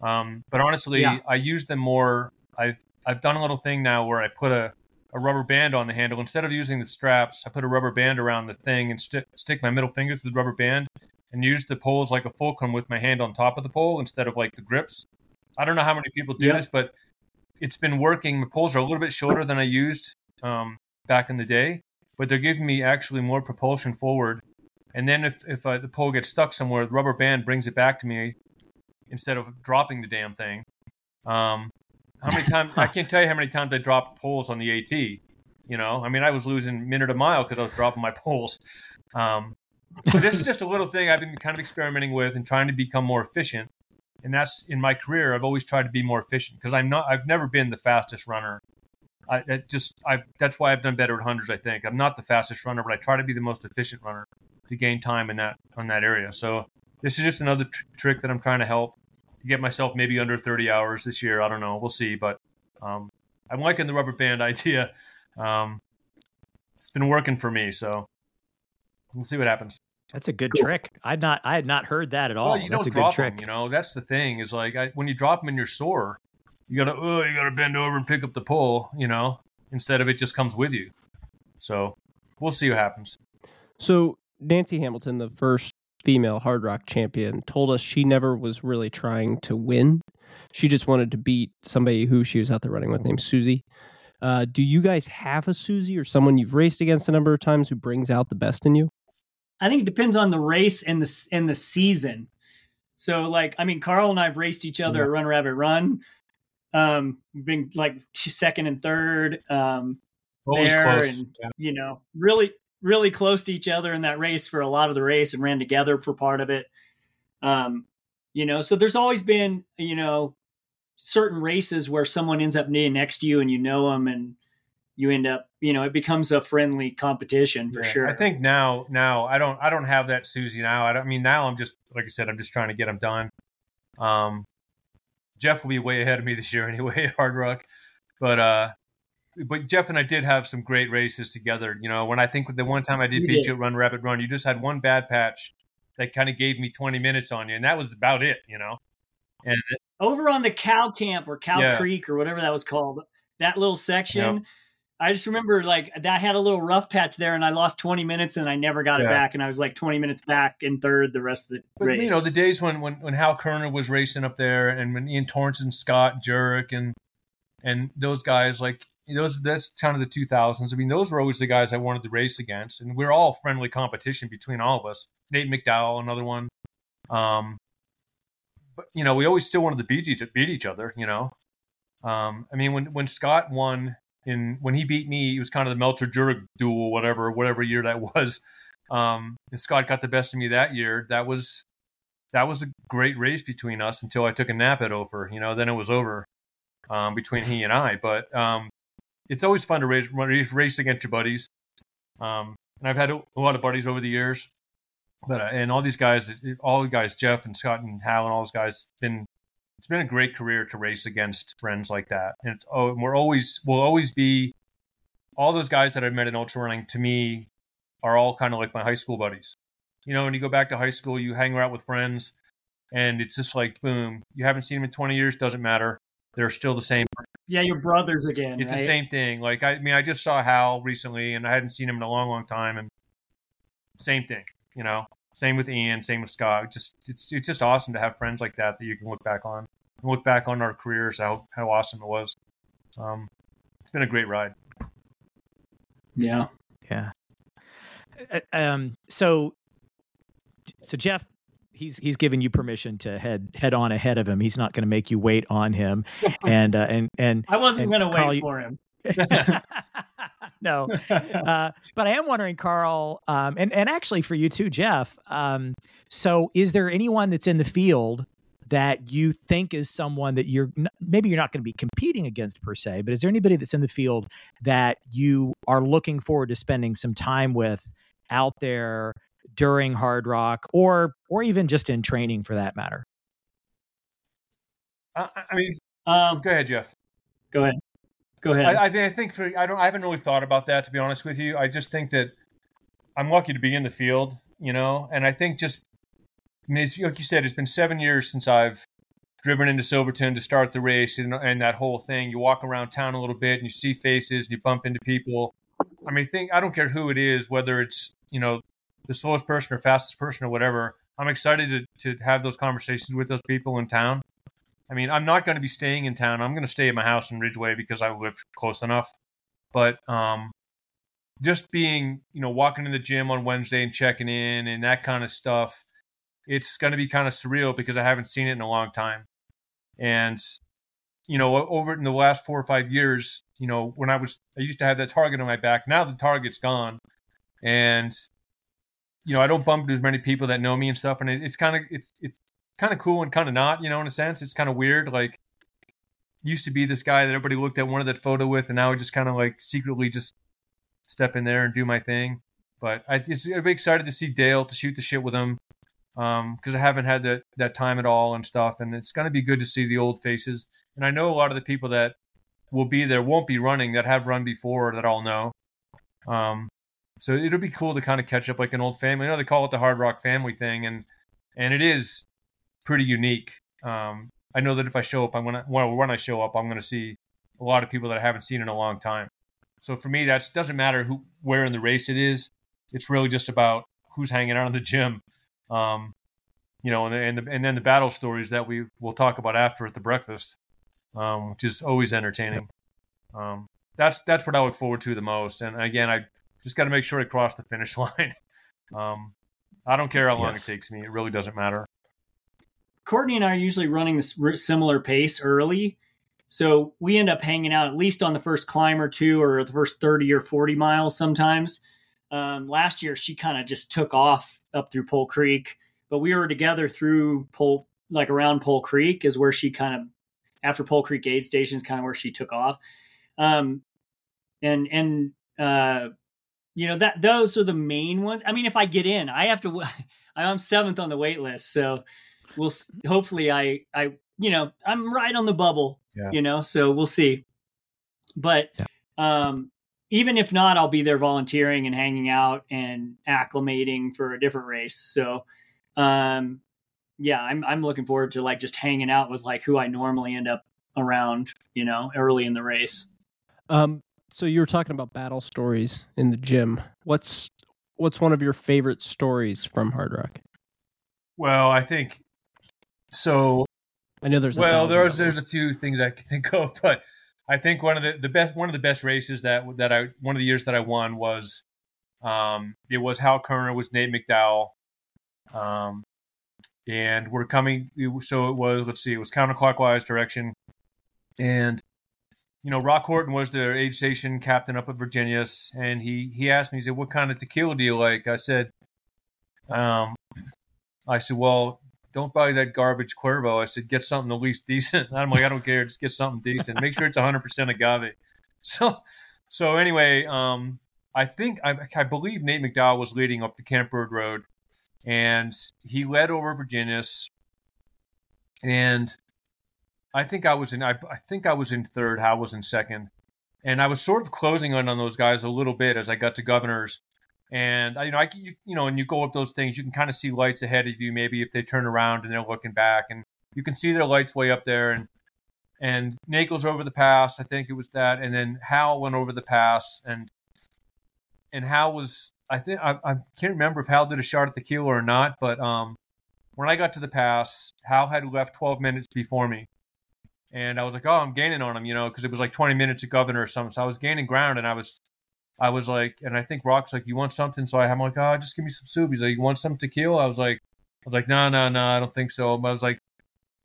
Um, but honestly, Yeah. I use them more. I've I've done a little thing now where I put a, a rubber band on the handle instead of using the straps. I put a rubber band around the thing and sti stick my middle finger through the rubber band and use the poles like a fulcrum with my hand on top of the pole instead of like the grips. I don't know how many people do Yep. this, but it's been working. My poles are a little bit shorter than I used um, back in the day, but they're giving me actually more propulsion forward. And then if if uh, the pole gets stuck somewhere, the rubber band brings it back to me instead of dropping the damn thing. Um, how many times I can't tell you how many times I dropped poles on the AT. You know, I mean, I was losing minute a mile because I was dropping my poles. Um, this is just a little thing I've been kind of experimenting with and trying to become more efficient. And that's in my career. I've always tried to be more efficient because I'm not. I've never been the fastest runner. I, I just. I. That's why I've done better at hundreds. I think I'm not the fastest runner, but I try to be the most efficient runner to gain time in that on that area. So this is just another tr- trick that I'm trying to help to get myself maybe under 30 hours this year. I don't know. We'll see. But um, I'm liking the rubber band <laughs> idea. Um, it's been working for me. So we'll see what happens. That's a good trick. I'd not I had not heard that at all. Well, you That's don't a good drop trick. them. You know, that's the thing. Is like I, when you drop them and you're sore, you gotta oh, you gotta bend over and pick up the pole. You know, instead of it just comes with you. So we'll see what happens. So Nancy Hamilton, the first female hardrock champion, told us she never was really trying to win. She just wanted to beat somebody who she was out there running with named Susie. Uh, do you guys have a Susie or someone you've raced against a number of times who brings out the best in you? I think it depends on the race and the and the season. So, like, I mean, Karl and I've raced each other Yeah. at Run Rabbit Run. Um, been like two, second and third. Um, Always there close. and you know really really close to each other in that race for a lot of the race and ran together for part of it um you know so there's always been you know certain races where someone ends up next to you and you know them and you end up you know it becomes a friendly competition for Yeah, sure I think now, now I don't, I don't have that Susie now. I don't I mean now. I'm just like I said, I'm just trying to get them done. Um, Jeff will be way ahead of me this year <laughs> anyway at Hardrock, but uh, but Jeff and I did have some great races together. You know, when I think the one time I did We beat did. you at Run Rabbit Run, you just had one bad patch that kind of gave me 20 minutes on you, and that was about it. You know, and over on the cow camp or cow Yeah. creek or whatever that was called that little section i just remember like that had a little rough patch there and i lost 20 minutes and i never got it back and i was like 20 minutes back in third the rest of the But, race you know, the days when, when, when Hal Koerner was racing up there and when Ian Torrence and Scott Jurek and and those guys, like those that's kind of the 2000s. I mean, those were always the guys I wanted to race against. And we're all friendly competition between all of us. Nate McDowell, another one. Um, but, you know, we always still wanted to beat each, beat each other, you know. Um, I mean, when, when Scott won in, when he beat me, it was kind of the Meltzer Jurek duel, whatever, whatever year that <laughs> was. Um, and Scott got the best of me that year. That was, that was a great race between us until I took a nap at Ophir. You know, then it was over um, between he and I. But um, it's always fun to race, race, against your buddies. Um, and I've had a, lot of buddies over the years. But uh, and all these guys, all the guys, Jeff and Scott and Hal and all those guys, it's been it's been a great career to race against friends like that. And it's oh, we're always we'll always be all those guys that I've met in ultra running. To me, are all kind of like my high school buddies. You know, when you go back to high school, you hang out with friends, and it's just like boom. You haven't seen them in 20 years, doesn't matter. They're still the same. Yeah, your brothers again. It's right? the same thing. Like I, I mean, I just saw Hal recently, and I hadn't seen him in a long, long time, and same thing. You know, same with Ian, same with Scott. It's just it's it's just awesome to have friends like that that you can look back on, and look back on our careers, how how awesome it was. Um, it's been a great ride. Yeah. Yeah. Uh, Um, so, so Jeff, he's he's given you permission to head head on ahead of him. He's not going to make you wait on him, and uh, and and <laughs> I wasn't going to wait you- for him. <laughs> no, uh, but I am wondering, Karl, um, and and actually for you too, Jeff. Um, so, is there anyone that's in the field that you think is someone that you're n- maybe you're not going to be competing against per se, but is there anybody that's in the field that you are looking forward to spending some time with out there during Hardrock, or or even just in training for that matter? I, I mean, Um, go ahead, Jeff. go ahead. Go ahead. I, I, mean, I think for I don't I haven't really thought about that to be honest with you. I just think that I'm lucky to be in the field, you know, and I think just I mean, like you said, it's been seven years since I've driven into Silverton to start the race and, and that whole thing. You walk around town a little bit and you see faces and you bump into people. I mean, think I don't care who it is, whether it's you know the slowest person or fastest person or whatever. I'm excited to to have those conversations with those people in town. I mean, I'm not going to be staying in town. I'm going to stay at my house in Ridgway because I live close enough. But um, just being, you know, walking in the gym on Wednesday and checking in and that kind of stuff, it's going to be kind of surreal because I haven't seen it in a long time. And, you know, over in the last four or five years, you know, when I was, I used to have that target on my back. Now the target's gone. And, you know, I don't bump into as many people that know me and stuff. And it, it's kind of, it's, it's, kind of cool and kind of not, you know, in a sense. It's kind of weird. Like, used to be this guy that everybody looked at, wanted that photo with, and now I just kind of like secretly just step in there and do my thing. But I, be excited to see Dale to shoot the shit with him because I haven't had that that time at all and stuff. And it's going to be good to see the old faces. And I know a lot of the people that will be there won't be running that have run before that I'll know. Um, so it'll be cool to kind of catch up like an old family. I know they call it the Hardrock family thing, and and it is pretty unique. Um, I know that if I show up, I'm gonna well, when I show up, I'm gonna see a lot of people that I haven't seen in a long time. So for me, that doesn't matter who where in the race it is. It's really just about who's hanging out in the gym, um, you know, and and, the, and then the battle stories that we will talk about after at the breakfast, um, which is always entertaining. Um, that's that's what I look forward to the most. And again, I just got to make sure I cross the finish <laughs> line. Um, I don't care how long Yes. it takes me; it really doesn't matter. Courtney and I are usually running this r- similar pace early. So we end up hanging out at least on the first climb or two or the first 30 or 40 miles sometimes. Um, last year, she kind of just took off up through Pole Creek, but we were together through Pole, like around Pole Creek, is where she kind of, after Pole Creek aid station is kind of where she took off. Um, and, and, uh, you know, that those are the main ones. I mean, if I get in, I have to, <laughs> I'm seventh on the wait list. So, we'll hopefully I I you know I'm right on the bubble Yeah. you know so we'll see but um even if not I'll be there volunteering and hanging out and acclimating for a different race so um yeah I'm I'm looking forward to like just hanging out with like who I normally end up around you know early in the race Um, so you were talking about battle stories in the gym. What's what's one of your favorite stories from Hardrock? Well, I think so. I know there's a well, there's there's a few things I can <laughs> think of, but I think one of the, the best one of the best races that that I one of the years that I won was um, it was Hal Koerner was Nate McDowell, um, and we're coming. So it was let's see, it was counterclockwise direction, and you know Roch Horton was the aid station captain up at Virginius, and he he asked me, he said, "What kind of tequila do you like?" I said, um, I said, well, don't buy that garbage Cuervo. I said, get something at least decent. <laughs> I'm like, I don't care. Just get something decent. Make sure it's 100% agave. <laughs> So, so anyway, um, I think, I, I believe Nate McDowell was leading up the Camp Bird Road and he led over Virginius. And I think I was in, I, I think I was in third. Hal was in second. And I was sort of closing in on those guys a little bit as I got to governors. And I- you know, I you, you know, and you go up those things, you can kind of see lights ahead of you. Maybe if they turn around and they're looking back, and you can see their lights way up there. And and Nate goes over the pass. I think it was that, and then Hal went over the pass, and and Hal was. I think I, I can't remember if Hal did a shot at tequila or not, but um, when I got to the pass, Hal had left 12 minutes before me. And I was like, oh, I'm gaining on him, you know, because it was like 20 minutes of governor or something. So I was gaining ground and I was I was like, and I think Roch's like, you want something? So I'm like, oh, just give me some soup. He's like, you want some tequila? I was like, I was like, no, no, no, I don't think so. But I was like,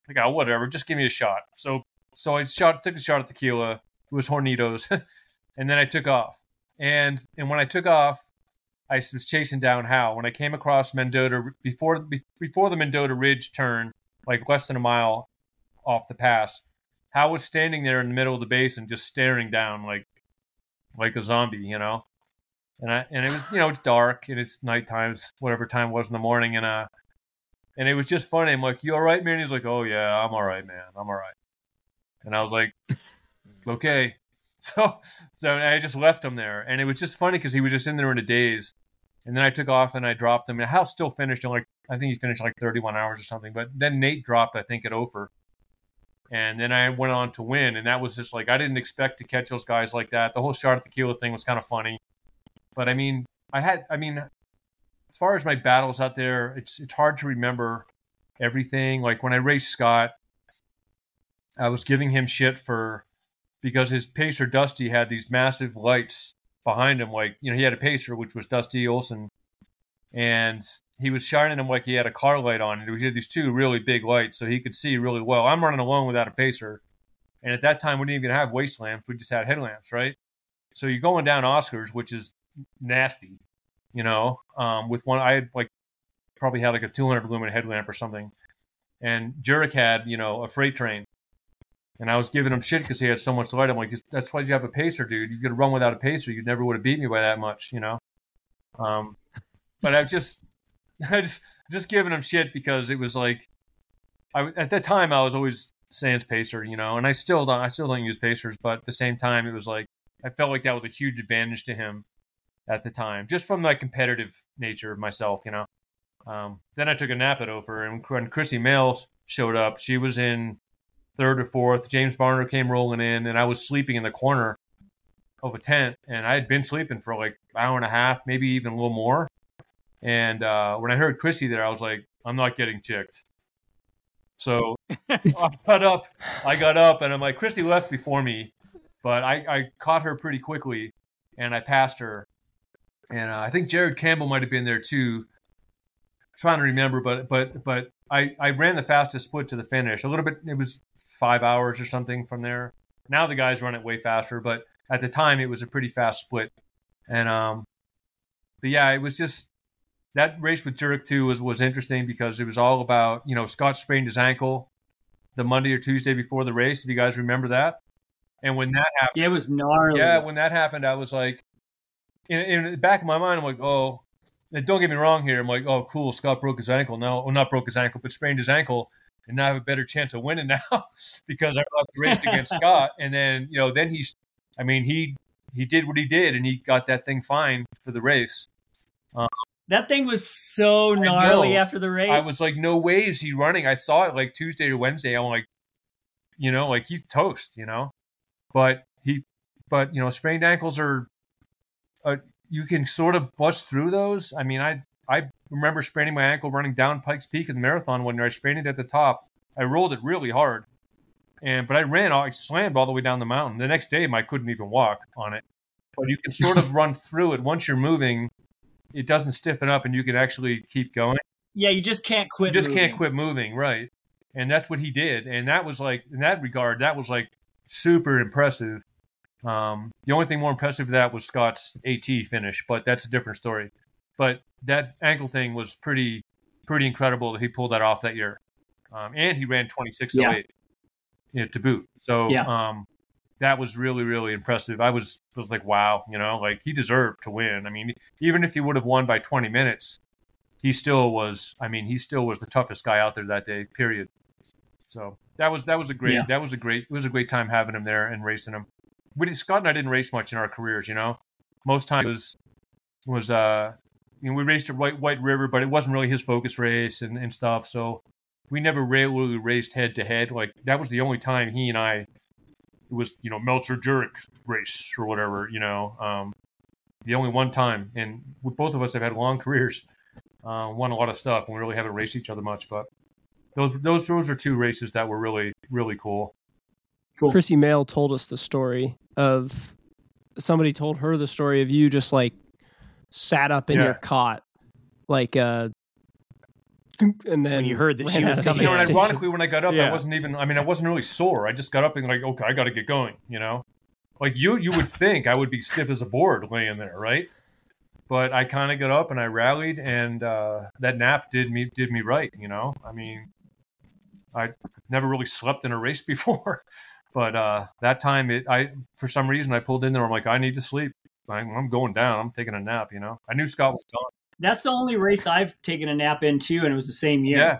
like, oh, whatever, just give me a shot. So, so I shot, took a shot of tequila. It was Hornitos, <laughs> and then I took off. And and when I took off, I was chasing down Hal. When I came across Mendota before before the Mendota Ridge turn, like less than a mile off the pass, Hal was standing there in the middle of the basin, just staring down like like a zombie, you know. And I and it was you know it's dark and it's nighttime, it's whatever time it was in the morning, and uh, and it was just funny. I'm like, "You all right, man?" He's like, "Oh yeah, I'm all right, man. I'm all right." And I was like, <laughs> "Okay." <laughs> So so I just left him there, and it was just funny because he was just in there in a daze. And then I took off and I dropped him. And Hal still finished in like I think he finished like 31 hours or something. But then Nate dropped, I think, at Ophir. And then I went on to win, and that was just like I didn't expect to catch those guys like that. The whole shot at tequila thing was kind of funny, but I mean, I had, I mean, as far as my battles out there, it's it's hard to remember everything. Like when I raced Scott, I was giving him shit for because his pacer Dusty had these massive lights behind him. Like you know, he had a pacer which was Dusty Olson, and he was shining them like he had a car light on. And he had these two really big lights, so he could see really well. I'm running alone without a pacer, and at that time we didn't even have waist lamps; we just had headlamps, right? So you're going down Oscars, which is nasty, you know. Um, with one, I had like probably had like a 200 lumen headlamp or something, and Jurek had you know a freight train. And I was giving him shit because he had so much light. I'm like, that's why you have a pacer, dude. You could run without a pacer. You never would have beat me by that much, you know. Um, but I've just <laughs> I just just giving him shit because it was like, I at that time I was always sans pacer, you know, and I still don't I still don't use pacers, but at the same time it was like I felt like that was a huge advantage to him at the time, just from my competitive nature of myself, you know. Um, then I took a nap at Ophir, and when Krissy Moehls showed up, she was in third or fourth. James Varner came rolling in, and I was sleeping in the corner of a tent, and I had been sleeping for like an hour and a half, maybe even a little more. And uh, when I heard Krissy there, I was like, I'm not getting chicked. So <laughs> I got up, I got up, and I'm like, Krissy left before me, but I, I caught her pretty quickly, and I passed her. And uh, I think Jared Campbell might have been there too. I'm trying to remember, but but but I I ran the fastest split to the finish. A little bit, it was five hours or something from there. Now the guys run it way faster, but at the time it was a pretty fast split. And um, but yeah, it was just that race with Jurek too was was interesting because it was all about you know Scott sprained his ankle the Monday or Tuesday before the race. If you guys remember that, and when that happened, yeah, it was gnarly. Yeah, when that happened, I was like, in, in the back of my mind, I'm like, oh, and don't get me wrong here. I'm like, oh, cool, Scott broke his ankle. No, well, not broke his ankle, but sprained his ankle, and now I have a better chance of winning now <laughs> because I left the race against <laughs> Scott. And then you know, then he's, I mean, he he did what he did, and he got that thing fine for the race. Um, that thing was so gnarly after the race. I was like, no way is he running. I saw it like Tuesday or Wednesday. I'm like, you know, like he's toast, you know. But he, but you know, sprained ankles are, uh, you can sort of bust through those. I mean, I I remember spraining my ankle running down Pikes Peak in the marathon when I sprained it at the top. I rolled it really hard, and but I ran, I slammed all the way down the mountain. The next day, I couldn't even walk on it. But you can sort of run through it once you're moving it doesn't stiffen up and you can actually keep going. Yeah, you just can't quit. You just moving. can't quit moving, right? And that's what he did, and that was like in that regard, that was like super impressive. Um, the only thing more impressive than that was Scott's AT finish, but that's a different story. But that ankle thing was pretty pretty incredible that he pulled that off that year, um, and he ran twenty six oh eight yeah to boot. So yeah. um, that was really really impressive. I was was like, wow, you know, like he deserved to win. I mean, even if he would have won by 20 minutes, he still was. I mean, he still was the toughest guy out there that day. Period. So that was that was a great Yeah. that was a great it was a great time having him there and racing him. We did, Scott and I didn't race much in our careers, you know. Most times was was uh you know we raced at White White River, but it wasn't really his focus race and, and stuff. So we never really raced head to head. Like that was the only time he and I it was you know Meltzer Jurek race or whatever. You know, um, the only one time, and we, both of us have had long careers, uh, won a lot of stuff, and we really haven't raced each other much. But those those those are two races that were really really cool. Cool. Krissy Moehl told us the story of somebody told her the story of you just like sat up in Yeah. your cot, like uh, and then When you heard that she was coming You know, and ironically, when I got up, Yeah. I wasn't even. I mean, I wasn't really sore. I just got up and like, okay, I got to get going. You know, like you, you would think I would be stiff as a board laying there, right? But I kind of got up and I rallied, and uh, that nap did me did me right. You know, I mean, I never really slept in a race <laughs> before, but uh, that time it, I for some reason I pulled in there. I'm like, I need to sleep. I'm, I'm going down. I'm taking a nap. You know, I knew Scott was gone. That's the only race I've taken a nap in too, and it was the same year. Yeah,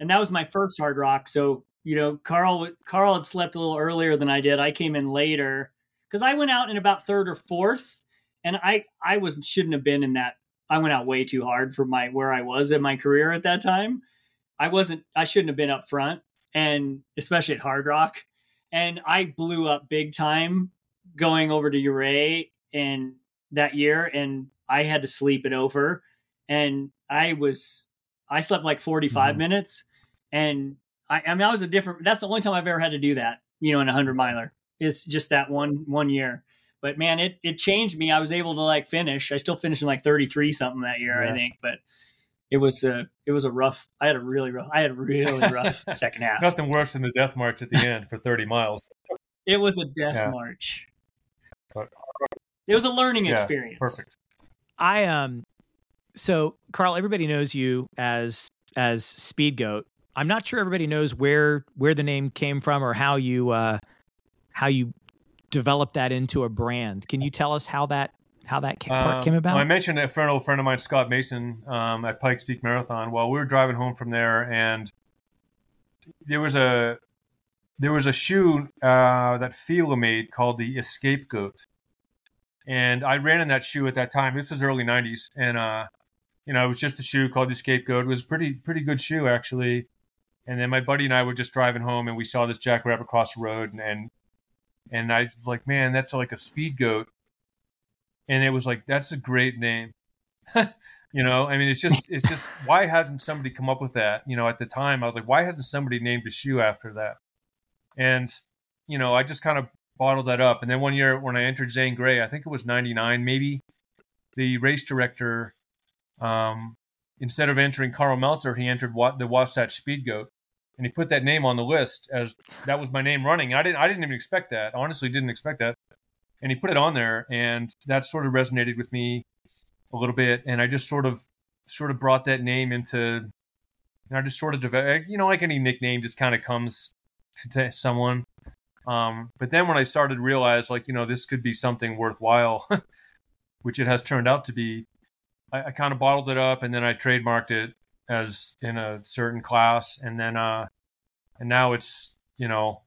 and that was my first hardrock. So you know, Karl Karl had slept a little earlier than I did. I came in later because I went out in about third or fourth, and I I was shouldn't have been in that. I went out way too hard for my where I was in my career at that time. I wasn't. I shouldn't have been up front, and especially at Hardrock, and I blew up big time going over to Ouray and that year, and I had to sleep it over, and I was I slept like 45 Mhm. minutes and I, I mean I was a different that's the only time I've ever had to do that, you know, in a hundred miler. Is just that one one year. But man, it it changed me. I was able to like finish. I still finished in like 33 something that year, I think. But it was a it was a rough I had a really rough I had a really <laughs> rough second half. nothing worse than the death march at the <laughs> end for 30 miles. It was a death Yeah. march. But- It was a learning Yeah, experience. Perfect. I um so Karl, everybody knows you as as Speed Goat. I'm not sure everybody knows where where the name came from or how you uh how you developed that into a brand. Can you tell us how that how that came, Um, came about? I mentioned a friend, old friend of mine, Scott Mason, um, at Pikes Peak Marathon. Well, we were driving home from there, and there was a there was a shoe uh, that Fila made called the Escape Goat, and I ran in that shoe at that time. This was early '90s, and uh, you know, it was just a shoe called the Scapegoat. It was a pretty pretty good shoe actually. And then my buddy and I were just driving home, and we saw this jackrabbit across the road, and and, and I was like, man, that's like a speed goat and it was like that's a great name <laughs> you know i mean it's just it's just why hasn't somebody come up with that you know at the time i was like why hasn't somebody named a shoe after that and you know i just kind of bottled that up. And then one year when i entered zane grey i think it was 99 maybe the race director um, instead of entering karl meltzer he entered the wasatch speed goat. And he put that name on the list as that was my name running. I didn't i didn't even expect that. Honestly didn't expect that. And he put it on there and that sort of resonated with me a little bit. And i just sort of sort of brought that name into i just sort of developed you know like any nickname just kind of comes to, to someone um, but then when i started to realize like you know this could be something worthwhile <laughs> which it has turned out to be i, I kind of bottled it up and then i trademarked it as in a certain class and then uh and now it's you know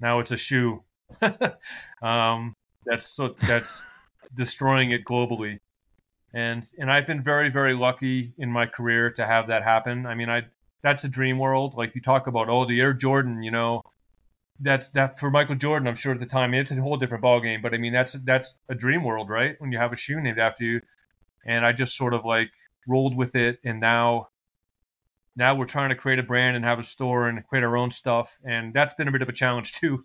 now it's a shoe. <laughs> Um that's so that's <laughs> destroying it globally. And and i've been very very lucky in my career to have that happen. I mean i that's a dream world. Like you talk about oh the air jordan you know that's that for michael jordan i'm sure at the time it's a whole different ball game but i mean that's that's a dream world right? When you have a shoe named after you. And i just sort of like rolled with it and now now we're trying to create a brand and have a store and create our own stuff and that's been a bit of a challenge too.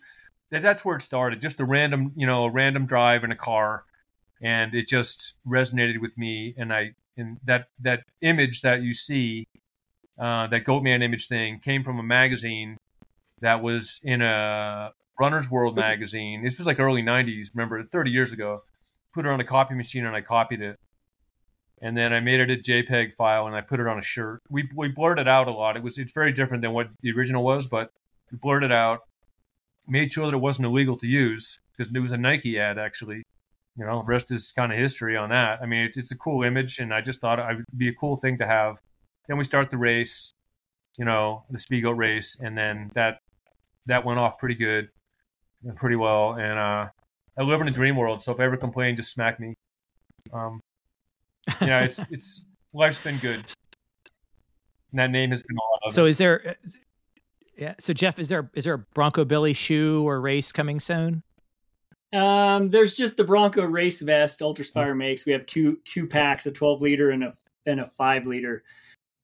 That, that's where it started just a random you know a random drive in a car and it just resonated with me and i and that that image that you see uh, that goatman image thing came from a magazine that was in a runner's world magazine this was like early 90s remember 30 years ago put it on a copy machine and i copied it and then I made it a JPEG file and I put it on a shirt. We we blurred it out a lot. It was it's very different than what the original was, but we blurred it out. Made sure that it wasn't illegal to use because it was a Nike ad actually. You know, rest is kind of history on that. I mean, it's it's a cool image, and I just thought it would be a cool thing to have. Then we start the race, you know, the Speedgoat race, and then that that went off pretty good and pretty well. And uh, I live in a dream world, so if I ever complain, just smack me. Um, yeah, it's <laughs> it's life's been good. And that name has been a lot of so it. is there yeah, so Jeff, is there is there a Bronco Billy shoe or race coming soon? Um, there's just the Bronco race vest Ultra Ultraspire makes. We have two two packs, a 12 liter and a and a five liter.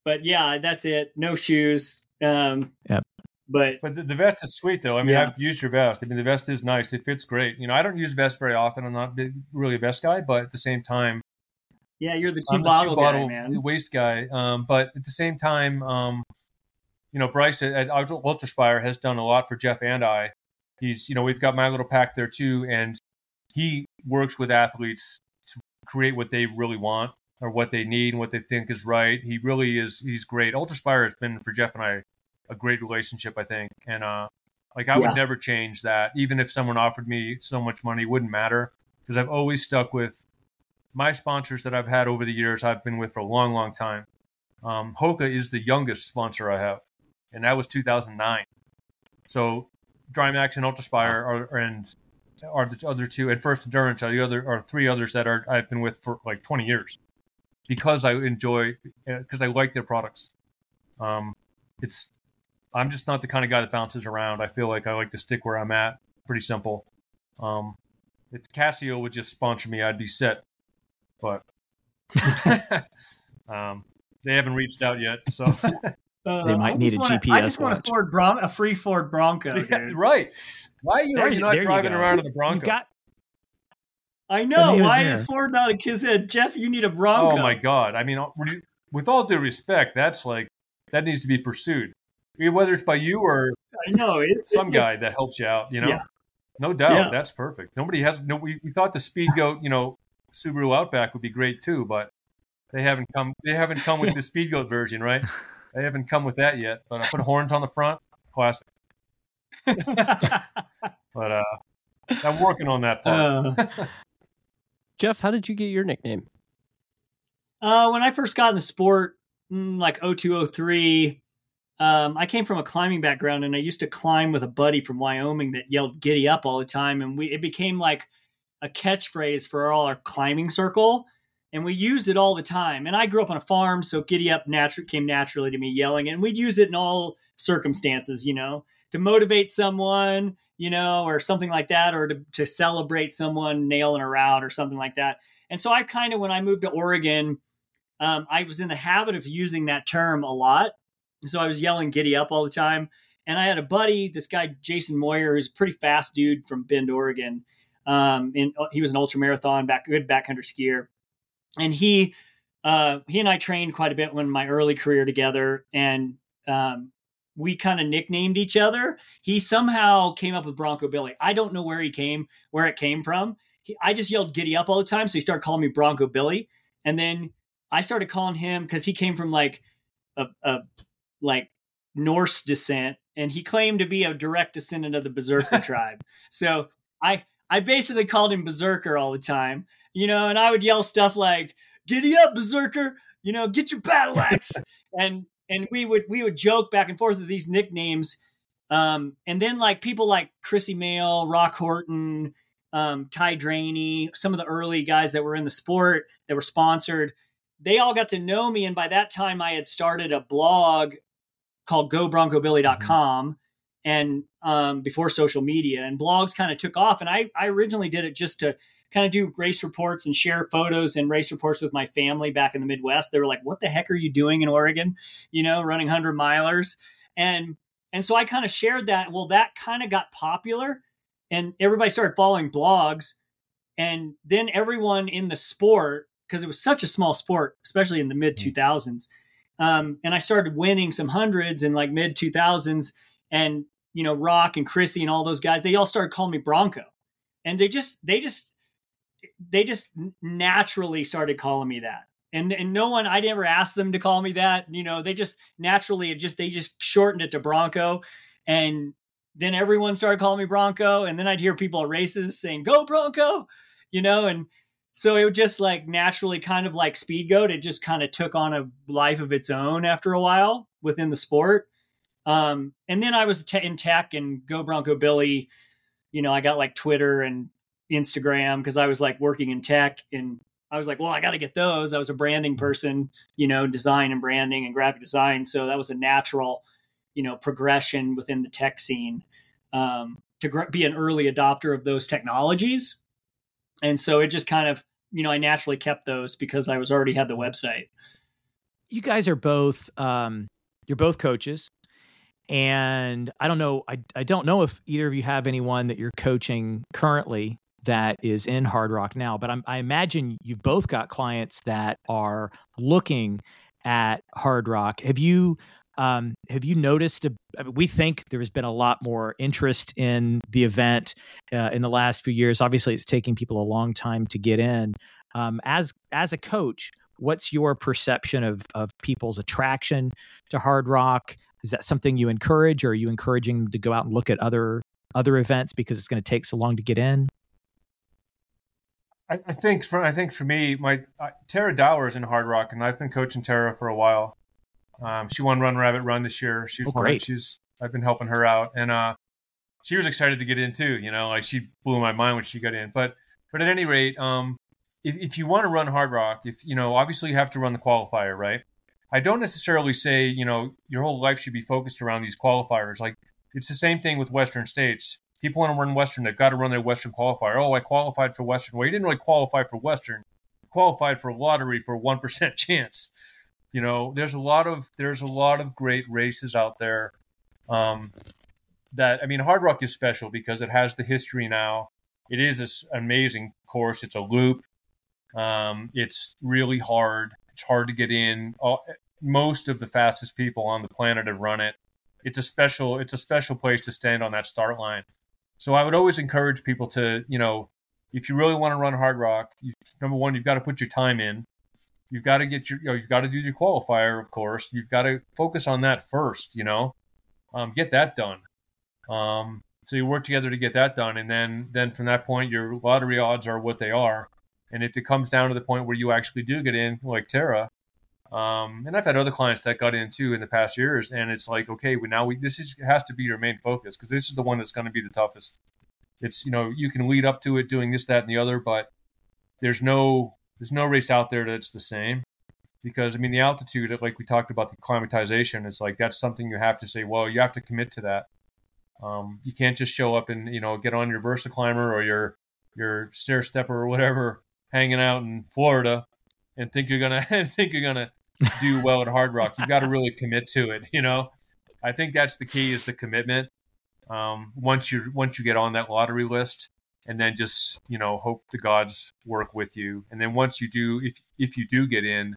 But yeah, that's it. No shoes. Um, Yep. But But the, the vest is sweet though. I mean, Yeah. I've used your vest. I mean, the vest is nice. It fits great. You know, I don't use vests very often. I'm not big, really a vest guy, but at the same time, yeah, you're the 2 I'm the bottle two bottle guy, man. waist guy. Um, but at the same time, um, you know, Bryce at, at Ultraspire has done a lot for Jeff and I. He's, you know, we've got my little pack there too, and he works with athletes to create what they really want or what they need and what they think is right. He really is. He's great. Ultraspire has been for Jeff and I a great relationship, I think, and uh, like I Yeah. would never change that. Even if someone offered me so much money, it wouldn't matter because I've always stuck with my sponsors that I've had over the years. I've been with for a long, long time. Um, Hoka is the youngest sponsor I have, and that was 2009. So Drymax and Ultraspire are and are the other two, and First Endurance are the other are three others that are I've been with for like 20 years because I enjoy because I like their products. Um, it's I'm just not the kind of guy that bounces around. I feel like I like to stick where I'm at. Pretty simple. Um, if Casio would just sponsor me, I'd be set. But <laughs> um, they haven't reached out yet, so Uh, <laughs> They might need a wanna- I GPS just want a. Ford Bron- a free Ford Bronco, Yeah, right. Why are you, There are you you- not there you driving around in a You Bronco? got I know. name is Why there. is Ford not a kid? Said Jeff, you need a Bronco. Oh my God! I mean, with all due respect, that's like that needs to be pursued. I mean, whether it's by you or I know. It, some it's guy that helps you out, you know. Yeah. No doubt, Yeah. that's perfect. Nobody has no. We, we thought the Speed Goat, you know, Subaru Outback would be great too, but they haven't come. They haven't come with the <laughs> Speed Goat version, right? They haven't come with that yet. But I put horns on the front, classic. <laughs> But uh, I'm working on that part. Uh, <laughs> Jeff, how did you get your nickname? Uh, when I first got in the sport, mm, like 0203, um, I came from a climbing background and I used to climb with a buddy from Wyoming that yelled giddy up all the time. And we, it became like a catchphrase for all our climbing circle. And we used it all the time. And I grew up on a farm, so giddy up natu- came naturally to me yelling. And we'd use it in all circumstances, you know, to motivate someone, you know, or something like that, or to, to celebrate someone nailing a route or something like that. And so I kind of, when I moved to Oregon, um, I was in the habit of using that term a lot. So I was yelling giddy up all the time. And I had a buddy, this guy, Jason Moyer, who's a pretty fast dude from Bend, Oregon. Um, and he was an ultra marathon back, good backcountry skier. And he, uh, he and I trained quite a bit when my early career together. And, um, we kind of nicknamed each other. He somehow came up with Bronco Billy. I don't know where he came, where it came from. He, I just yelled giddy up all the time. So he started calling me Bronco Billy. And then I started calling him because he came from like a, a like Norse descent, and he claimed to be a direct descendant of the Berserker <laughs> tribe. So I I basically called him Berserker all the time, you know, and I would yell stuff like "Giddy up, Berserker!" You know, get your battle axe, <laughs> and and we would we would joke back and forth with these nicknames, um, and then like people like Krissy Moehl, Roch Horton. Um, Ty Draney, some of the early guys that were in the sport that were sponsored, they all got to know me. And by that time, I had started a blog called gobroncobilly.com and um, before social media and blogs kind of took off. And I, I originally did it just to kind of do race reports and share photos and race reports with my family back in the Midwest. They were like, what the heck are you doing in Oregon? You know, running hundred milers. And, and so I kind of shared that. Well, that kind of got popular and everybody started following blogs. And then everyone in the sport because it was such a small sport, especially in the mid 2000s. Um, and I started winning some hundreds in like mid 2000s. And, you know, Roch and Krissy and all those guys, they all started calling me Bronco. And they just, they just, they just naturally started calling me that. And, and no one, I never asked them to call me that. You know, they just naturally, it just, they just shortened it to Bronco. And then everyone started calling me Bronco. And then I'd hear people at races saying, go Bronco, you know, and, so it would just like naturally kind of like speed goat. It just kind of took on a life of its own after a while within the sport. Um, and then i was te- in tech and go bronco billy you know i got like twitter and instagram because i was like working in tech and i was like well i got to get those. I was a branding person you know design and branding and graphic design. So that was a natural you know progression within the tech scene um, to gr- be an early adopter of those technologies and so it just kind of you know i naturally kept those because i was already had the website you guys are both um, you're both coaches And I don't know, I, I don't know if either of you have anyone that you're coaching currently that is in Hardrock now, but I'm, I imagine you've both got clients that are looking at Hardrock. Have you um, have you noticed? A, I mean, we think there has been a lot more interest in the event uh, in the last few years. Obviously, it's taking people a long time to get in. Um, as as a coach, what's your perception of of people's attraction to Hardrock? Is that something you encourage, or are you encouraging them to go out and look at other other events because it's going to take so long to get in? I, think for I think for me, my uh, Tara Dower is in Hardrock, and I've been coaching Tara for a while. Um, she won Run Rabbit Run this year. She's Oh, great. She's I've been helping her out, and uh, she was excited to get in too. You know, like she blew my mind when she got in. But but at any rate, um, if, if you want to run Hardrock, if you know, obviously you have to run the qualifier, right? I don't necessarily say you know your whole life should be focused around these qualifiers. Like it's the same thing with Western states. People want to run Western, they've got to run their Western qualifier. Oh, I qualified for Western. Well, you didn't really qualify for Western. You qualified for a lottery for one percent <laughs> chance. You know, there's a lot of there's a lot of great races out there. Um, that I mean, Hardrock is special because it has the history now. It is this amazing course. It's a loop. Um, it's really hard. It's hard to get in. All, most of the fastest people on the planet have run it. It's a special. It's a special place to stand on that start line. So I would always encourage people to, you know, if you really want to run Hardrock, you, number one, you've got to put your time in. You've got to get your, you know, you've got to do your qualifier, of course. You've got to focus on that first. You know, um, get that done. Um, so you work together to get that done, and then then from that point, your lottery odds are what they are. And if it comes down to the point where you actually do get in, like Tara, um, and I've had other clients that got in too in the past years, and it's like, okay, we now we this is has to be your main focus because this is the one that's going to be the toughest. It's you know you can lead up to it doing this, that, and the other, but there's no there's no race out there that's the same because I mean the altitude, like we talked about the climatization, it's like that's something you have to say. Well, you have to commit to that. Um, you can't just show up and you know get on your VersaClimber or your your stair stepper or whatever, hanging out in Florida, and think you're gonna <laughs> think you're gonna do well at Hardrock. You've got to really commit to it. You know, I think that's the key is the commitment. Um, once you once you get on that lottery list, and then just you know hope the gods work with you. And then once you do, if if you do get in,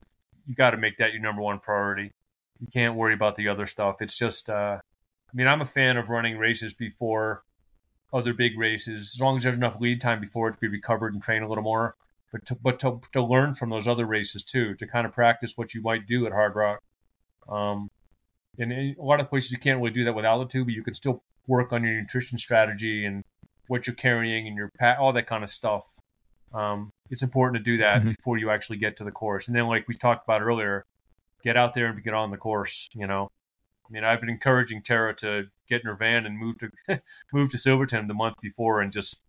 you got to make that your number one priority. You can't worry about the other stuff. It's just, uh, I mean, I'm a fan of running races before other big races, as long as there's enough lead time before it to be recovered and train a little more. But to, but to, to learn from those other races too, to kind of practice what you might do at Hardrock. Um, and a lot of places you can't really do that with altitude, but you can still work on your nutrition strategy and what you're carrying and your pack, all that kind of stuff. Um, it's important to do that Mhm. before you actually get to the course. And then, like we talked about earlier, get out there and get on the course. You know, I mean, I've been encouraging Tara to get in her van and move to <laughs> move to Silverton the month before and just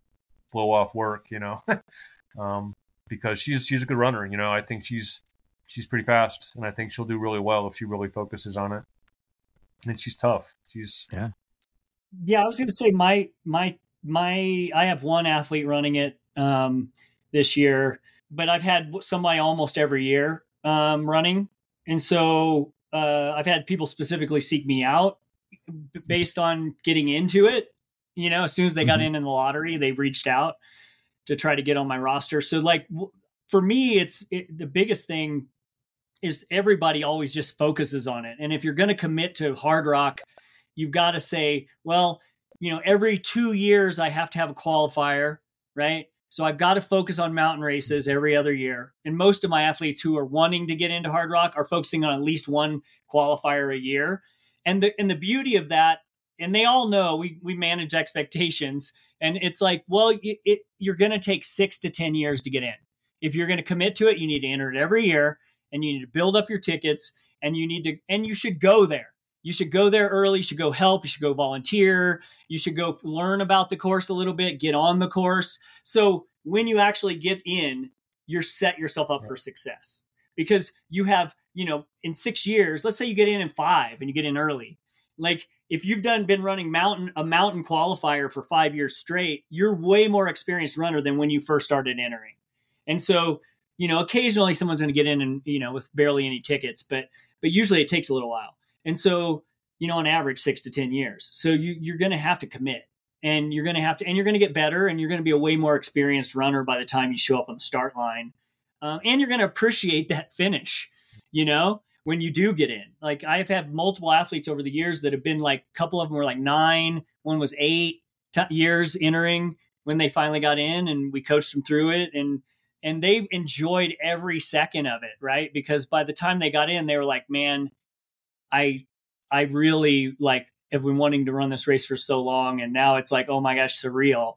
blow off work. You know, <laughs> um, because she's she's a good runner. You know, I think she's she's pretty fast, and I think she'll do really well if she really focuses on it. And she's tough. She's yeah. Yeah, I was going to say my my my I have one athlete running it um, this year, but I've had somebody almost every year um, running, and so uh, I've had people specifically seek me out based on getting into it. You know, as soon as they got Mhm. in in the lottery, they reached out to try to get on my roster. So, like w- for me, it's it, the biggest thing is everybody always just focuses on it, and if you're going to commit to hardrock you've got to say, well, you know, every two years I have to have a qualifier, right? So I've got to focus on mountain races every other year. And most of my athletes who are wanting to get into hardrock are focusing on at least one qualifier a year. And the and the beauty of that, and they all know we we manage expectations. And it's like, well, it, it you're going to take six to ten years to get in. If you're going to commit to it, you need to enter it every year, and you need to build up your tickets, and you need to and you should go there you should go there early. You should go help. You should go volunteer. You should go learn about the course a little bit, get on the course. So when you actually get in, you're set yourself up for success because you have, you know, in six years, let's say you get in in five and you get in early. Like if you've done been running mountain a mountain qualifier for five years straight, you're way more experienced runner than when you first started entering. And so, you know, occasionally someone's going to get in and you know with barely any tickets, but but usually it takes a little while. And so you know, on average six to 10 years. So you, you're going to have to commit and you're going to have to, and you're going to get better and you're going to be a way more experienced runner by the time you show up on the start line. Um, and you're going to appreciate that finish, you know, when you do get in. Like I've had multiple athletes over the years that have been like, a couple of them were like nine, one was eight t- years entering when they finally got in and we coached them through it. And, and they enjoyed every second of it, right? Because by the time they got in, they were like, man, I I really like have been wanting to run this race for so long, and now it's like, oh my gosh, surreal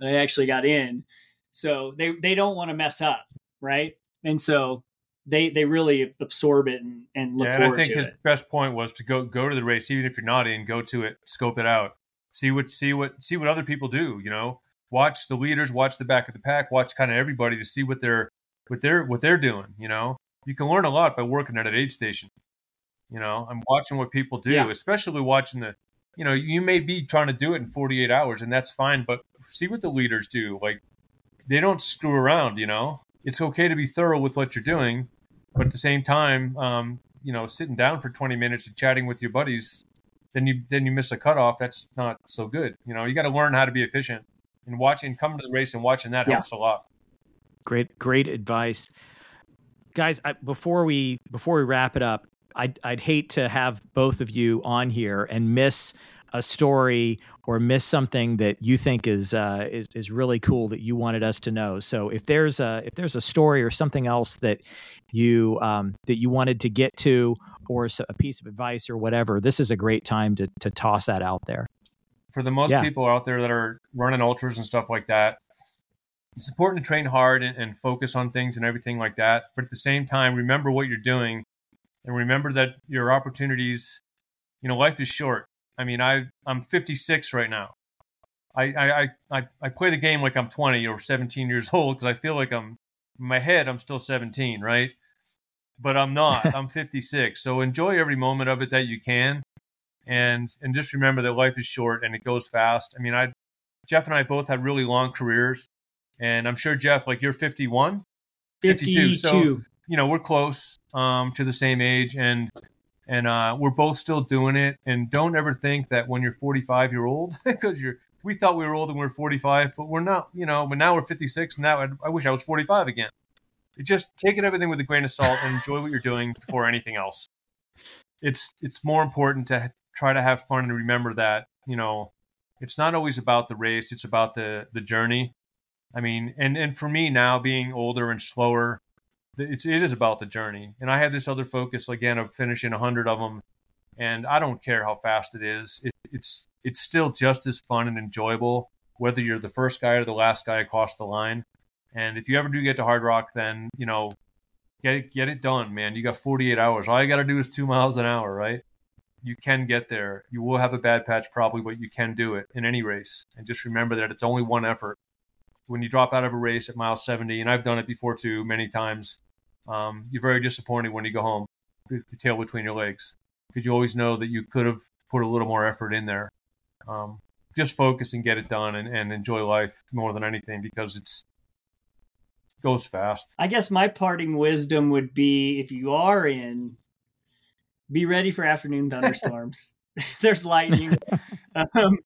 that I actually got in. So they they don't want to mess up, right? And so they they really absorb it and, and look yeah, forward and I think his it. best point was to go go to the race, even if you're not in, go to it, scope it out, see what see what see what other people do. You know, watch the leaders, watch the back of the pack, watch kind of everybody to see what they're what they're what they're doing. You know, you can learn a lot by working at an aid station. You know, I'm watching what people do, Yeah. especially watching the. You know, you may be trying to do it in 48 hours, and that's fine. But see what the leaders do. Like, they don't screw around. You know, it's okay to be thorough with what you're doing, but at the same time, um, you know, sitting down for 20 minutes and chatting with your buddies, then you then you miss a cutoff. That's not so good. You know, you got to learn how to be efficient. And watching, coming to the race and watching that Yeah. helps a lot. Great, great advice, guys. I, before we before we wrap it up, I'd I'd hate to have both of you on here and miss a story or miss something that you think is uh, is is really cool that you wanted us to know. So if there's a if there's a story or something else that you um, that you wanted to get to or a piece of advice or whatever, this is a great time to to toss that out there. for the most Yeah. people out there that are running ultras and stuff like that, it's important to train hard and, and focus on things and everything like that. But at the same time, remember what you're doing and remember that your opportunities, you know, life is short. I mean, I, I'm 56 right now. I, I, I, I, play the game like I'm 20 or 17 years <laughs> old because I feel like I'm, in my head, I'm still 17, right? But I'm not. <laughs> I'm 56. So enjoy every moment of it that you can and and just remember that life is short and it goes fast. I mean, I Jeff and I both had really long careers, and I'm sure Jeff, like you're 51, 52, 52. so- you know, we're close um, to the same age, and and uh, we're both still doing it. And don't ever think that when you're 45 year old, <laughs> because you're we thought we were old and we are 45, but we're not. You know, but now we're 56, and now I, I wish I was 45 again. Just take it everything with a grain of salt and enjoy what you're doing before anything else. It's it's more important to try to have fun and remember that you know it's not always about the race; it's about the the journey. I mean, and and for me now, being older and slower, it's it is about the journey. And I have this other focus again of finishing hundred of them, and I don't care how fast it is. It, it's it's still just as fun and enjoyable whether you're the first guy or the last guy across the line. And if you ever do get to Hardrock, then you know, get it get it done, man. You got 48 hours. All you got to do is two miles an hour, right? You can get there. You will have a bad patch probably, but you can do it in any race. And just remember that it's only one effort. When you drop out of a race at mile 70, and I've done it before too, many times, um, you're very disappointed when you go home, with the tail between your legs, because you always know that you could have put a little more effort in there. Um, just focus and get it done, and, and enjoy life more than anything, because it's goes fast. I guess my parting wisdom would be if you are in, be ready for afternoon <laughs> thunderstorms. <laughs> There's lightning. <laughs> um,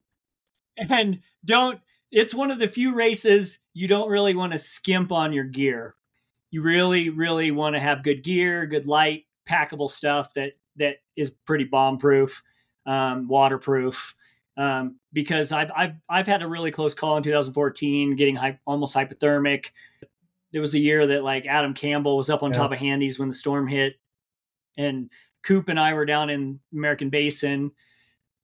and don't, it's one of the few races you don't really want to skimp on your gear. You really, really want to have good gear, good light, packable stuff that that is pretty bomb proof, um, waterproof. Um, because I've, I've I've had a really close call in 2014, getting hy- almost hypothermic there was a year that like Adam Campbell was up on Yeah. top of Handies when the storm hit, and Coop and I were down in American Basin,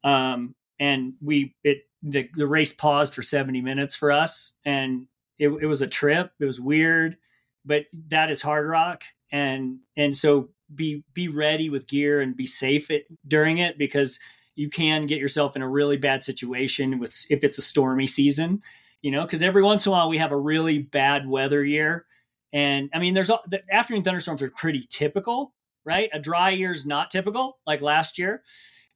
um, and we it the, the race paused for seventy minutes for us, and it, it was a trip. It was weird, but that is hardrock, and and so be be ready with gear and be safe it, during it because you can get yourself in a really bad situation with if it's a stormy season you know, because every once in a while we have a really bad weather year. And I mean, there's the afternoon thunderstorms are pretty typical, right? A dry year is not typical, like last year.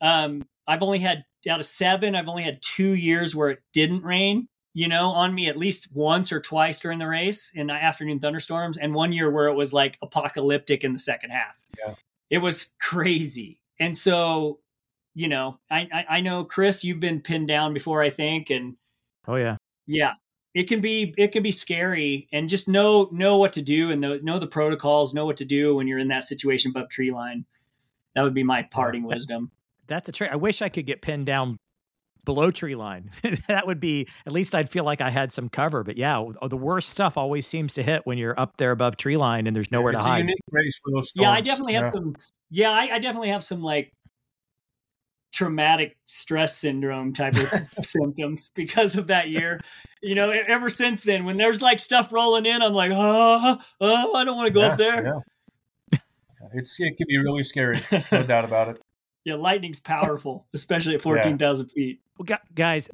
Um, I've only had out of seven, I've only had two years where it didn't rain, you know, on me at least once or twice during the race in afternoon thunderstorms, and one year where it was like apocalyptic in the second half. Yeah. It was crazy. And so you know, I, I I know Chris, you've been pinned down before, I think, and Oh yeah. yeah, it can be it can be scary, and just know know what to do and know, know the protocols, know what to do when you're in that situation above tree line. That would be my parting wisdom. That's a trick. I wish I could get pinned down below tree line. <laughs> that would be at least I'd feel like I had some cover. But yeah, the worst stuff always seems to hit when you're up there above tree line and there's nowhere it's to a hide. race for those Yeah, I storms. definitely have Yeah. some. Yeah, I, I definitely have some like traumatic stress syndrome type of <laughs> symptoms because of that year. You know, ever since then, when there's like stuff rolling in, I'm like, oh, oh I don't want to go up there. <laughs> yeah. It's it can be really scary, no doubt about it. Yeah, lightning's powerful, <laughs> especially at 14,000 feet. Well, guys,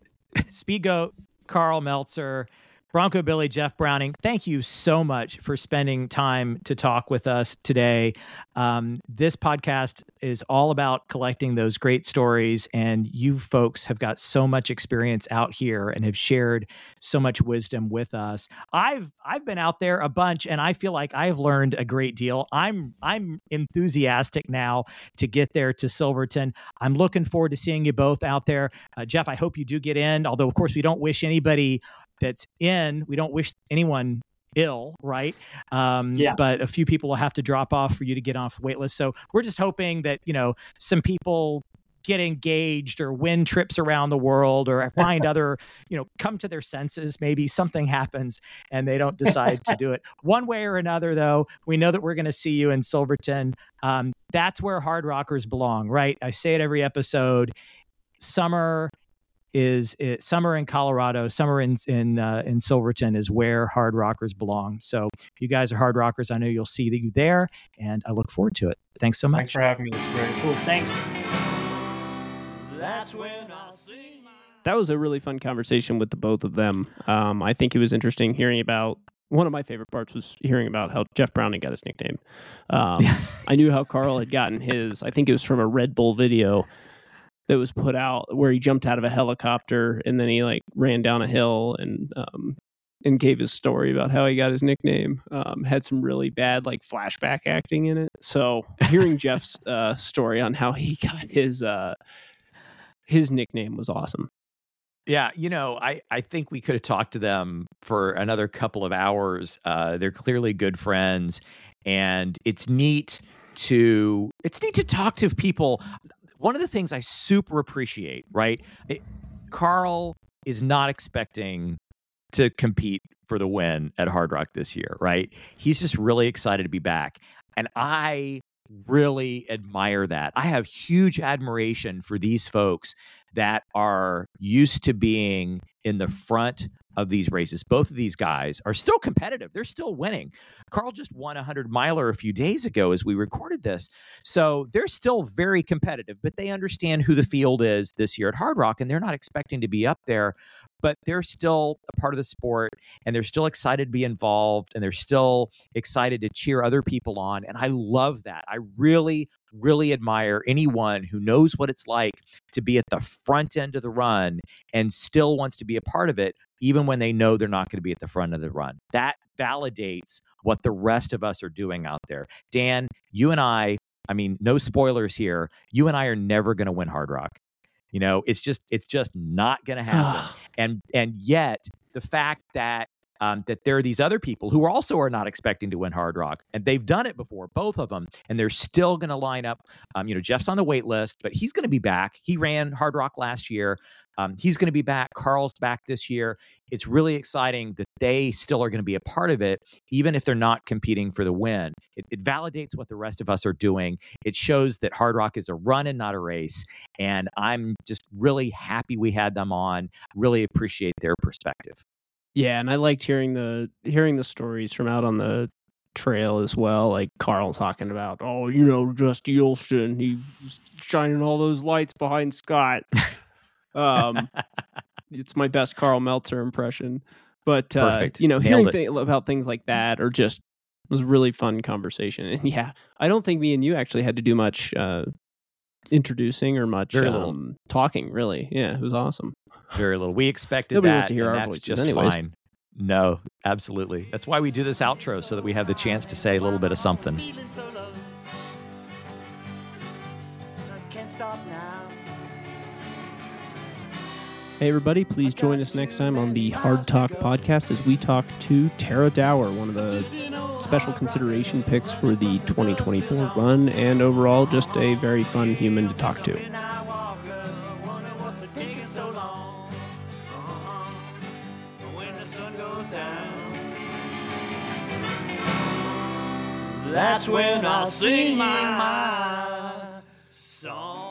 <laughs> Speed Goat, Karl Meltzer, Bronco Billy, Jeff Browning, thank you so much for spending time to talk with us today. Um, this podcast is all about collecting those great stories, and you folks have got so much experience out here and have shared so much wisdom with us. I've I've been out there a bunch, and I feel like I've learned a great deal. I'm I'm enthusiastic now to get there to Silverton. I'm looking forward to seeing you both out there. Uh, Jeff, I hope you do get in. Although, of course, we don't wish anybody that's in, we don't wish anyone ill, right? Um, Yeah. But a few people will have to drop off for you to get off the wait list. So we're just hoping that, you know, some people get engaged or win trips around the world or <laughs> find other, you know, come to their senses. Maybe something happens and they don't decide to do it. One way or another, though, we know that we're going to see you in Silverton. Um, that's where hard rockers belong, right? I say it every episode. Summer is it, summer in Colorado, summer in in uh, in Silverton is where hard rockers belong. So if you guys are hard rockers, I know you'll see you there, and I look forward to it. Thanks so much. Thanks for having me. It's great. Cool. Thanks. That's when I see my that was a really fun conversation with the both of them. Um, I think it was interesting hearing about. One of my favorite parts was hearing about how Jeff Browning got his nickname. Um, <laughs> I knew how Karl had gotten his. I think it was from a Red Bull video that was put out where he jumped out of a helicopter and then he like ran down a hill and um, and gave his story about how he got his nickname. Um, had some really bad like flashback acting in it. So hearing <laughs> Jeff's uh, story on how he got his uh, his nickname was awesome. Yeah, you know, I, I think we could have talked to them for another couple of hours. Uh, they're clearly good friends, and it's neat to it's neat to talk to people. One of the things I super appreciate, right? It- Karl is not expecting to compete for the win at Hardrock this year, right? He's just really excited to be back, and I really admire that. I have huge admiration for these folks that are used to being in the front of these races. Both of these guys are still competitive. They're still winning. Karl just won a 100 miler a few days ago as we recorded this. So they're still very competitive, but they understand who the field is this year at Hardrock and they're not expecting to be up there, but they're still a part of the sport and they're still excited to be involved and they're still excited to cheer other people on. And I love that. I really, really admire anyone who knows what it's like to be at the front end of the run and still wants to be a part of it, even when they know they're not going to be at the front of the run. That validates what the rest of us are doing out there. Dan, you and I, I mean, no spoilers here, you and I are never going to win Hardrock. You know, it's just it's just not going to happen. Ah. and and yet the fact that um, that there are these other people who also are not expecting to win Hardrock, and they've done it before, both of them, and they're still going to line up. Um, you know, Jeff's on the wait list, but he's going to be back. He ran Hardrock last year. Um, he's going to be back. Karl's back this year. It's really exciting that they still are going to be a part of it, even if they're not competing for the win. It, it validates what the rest of us are doing. It shows that Hardrock is a run and not a race. And I'm just really happy we had them on. Really appreciate their perspective. Yeah, and I liked hearing the hearing the stories from out on the trail as well. Like Karl talking about, oh, you know, Dusty Olson, he shining all those lights behind Scott. <laughs> um, it's my best Karl Meltzer impression. But uh, you know, Nailed hearing thi- about things like that or just was a really fun conversation. And yeah, I don't think me and you actually had to do much uh, introducing or much um, talking. Really, yeah, it was awesome. Very little. We expected Nobody that, wants to hear and our that's voices just anyways. fine. No, absolutely. That's why we do this outro so that we have the chance to say a little bit of something. Feeling so low. I can't can't stop now. Hey, everybody, please join us next time on the Hardtalk podcast as we talk to Tara Dower, one of the special consideration picks for the 2024 run, and overall just a very fun human to talk to. That's when I'll sing my, my song.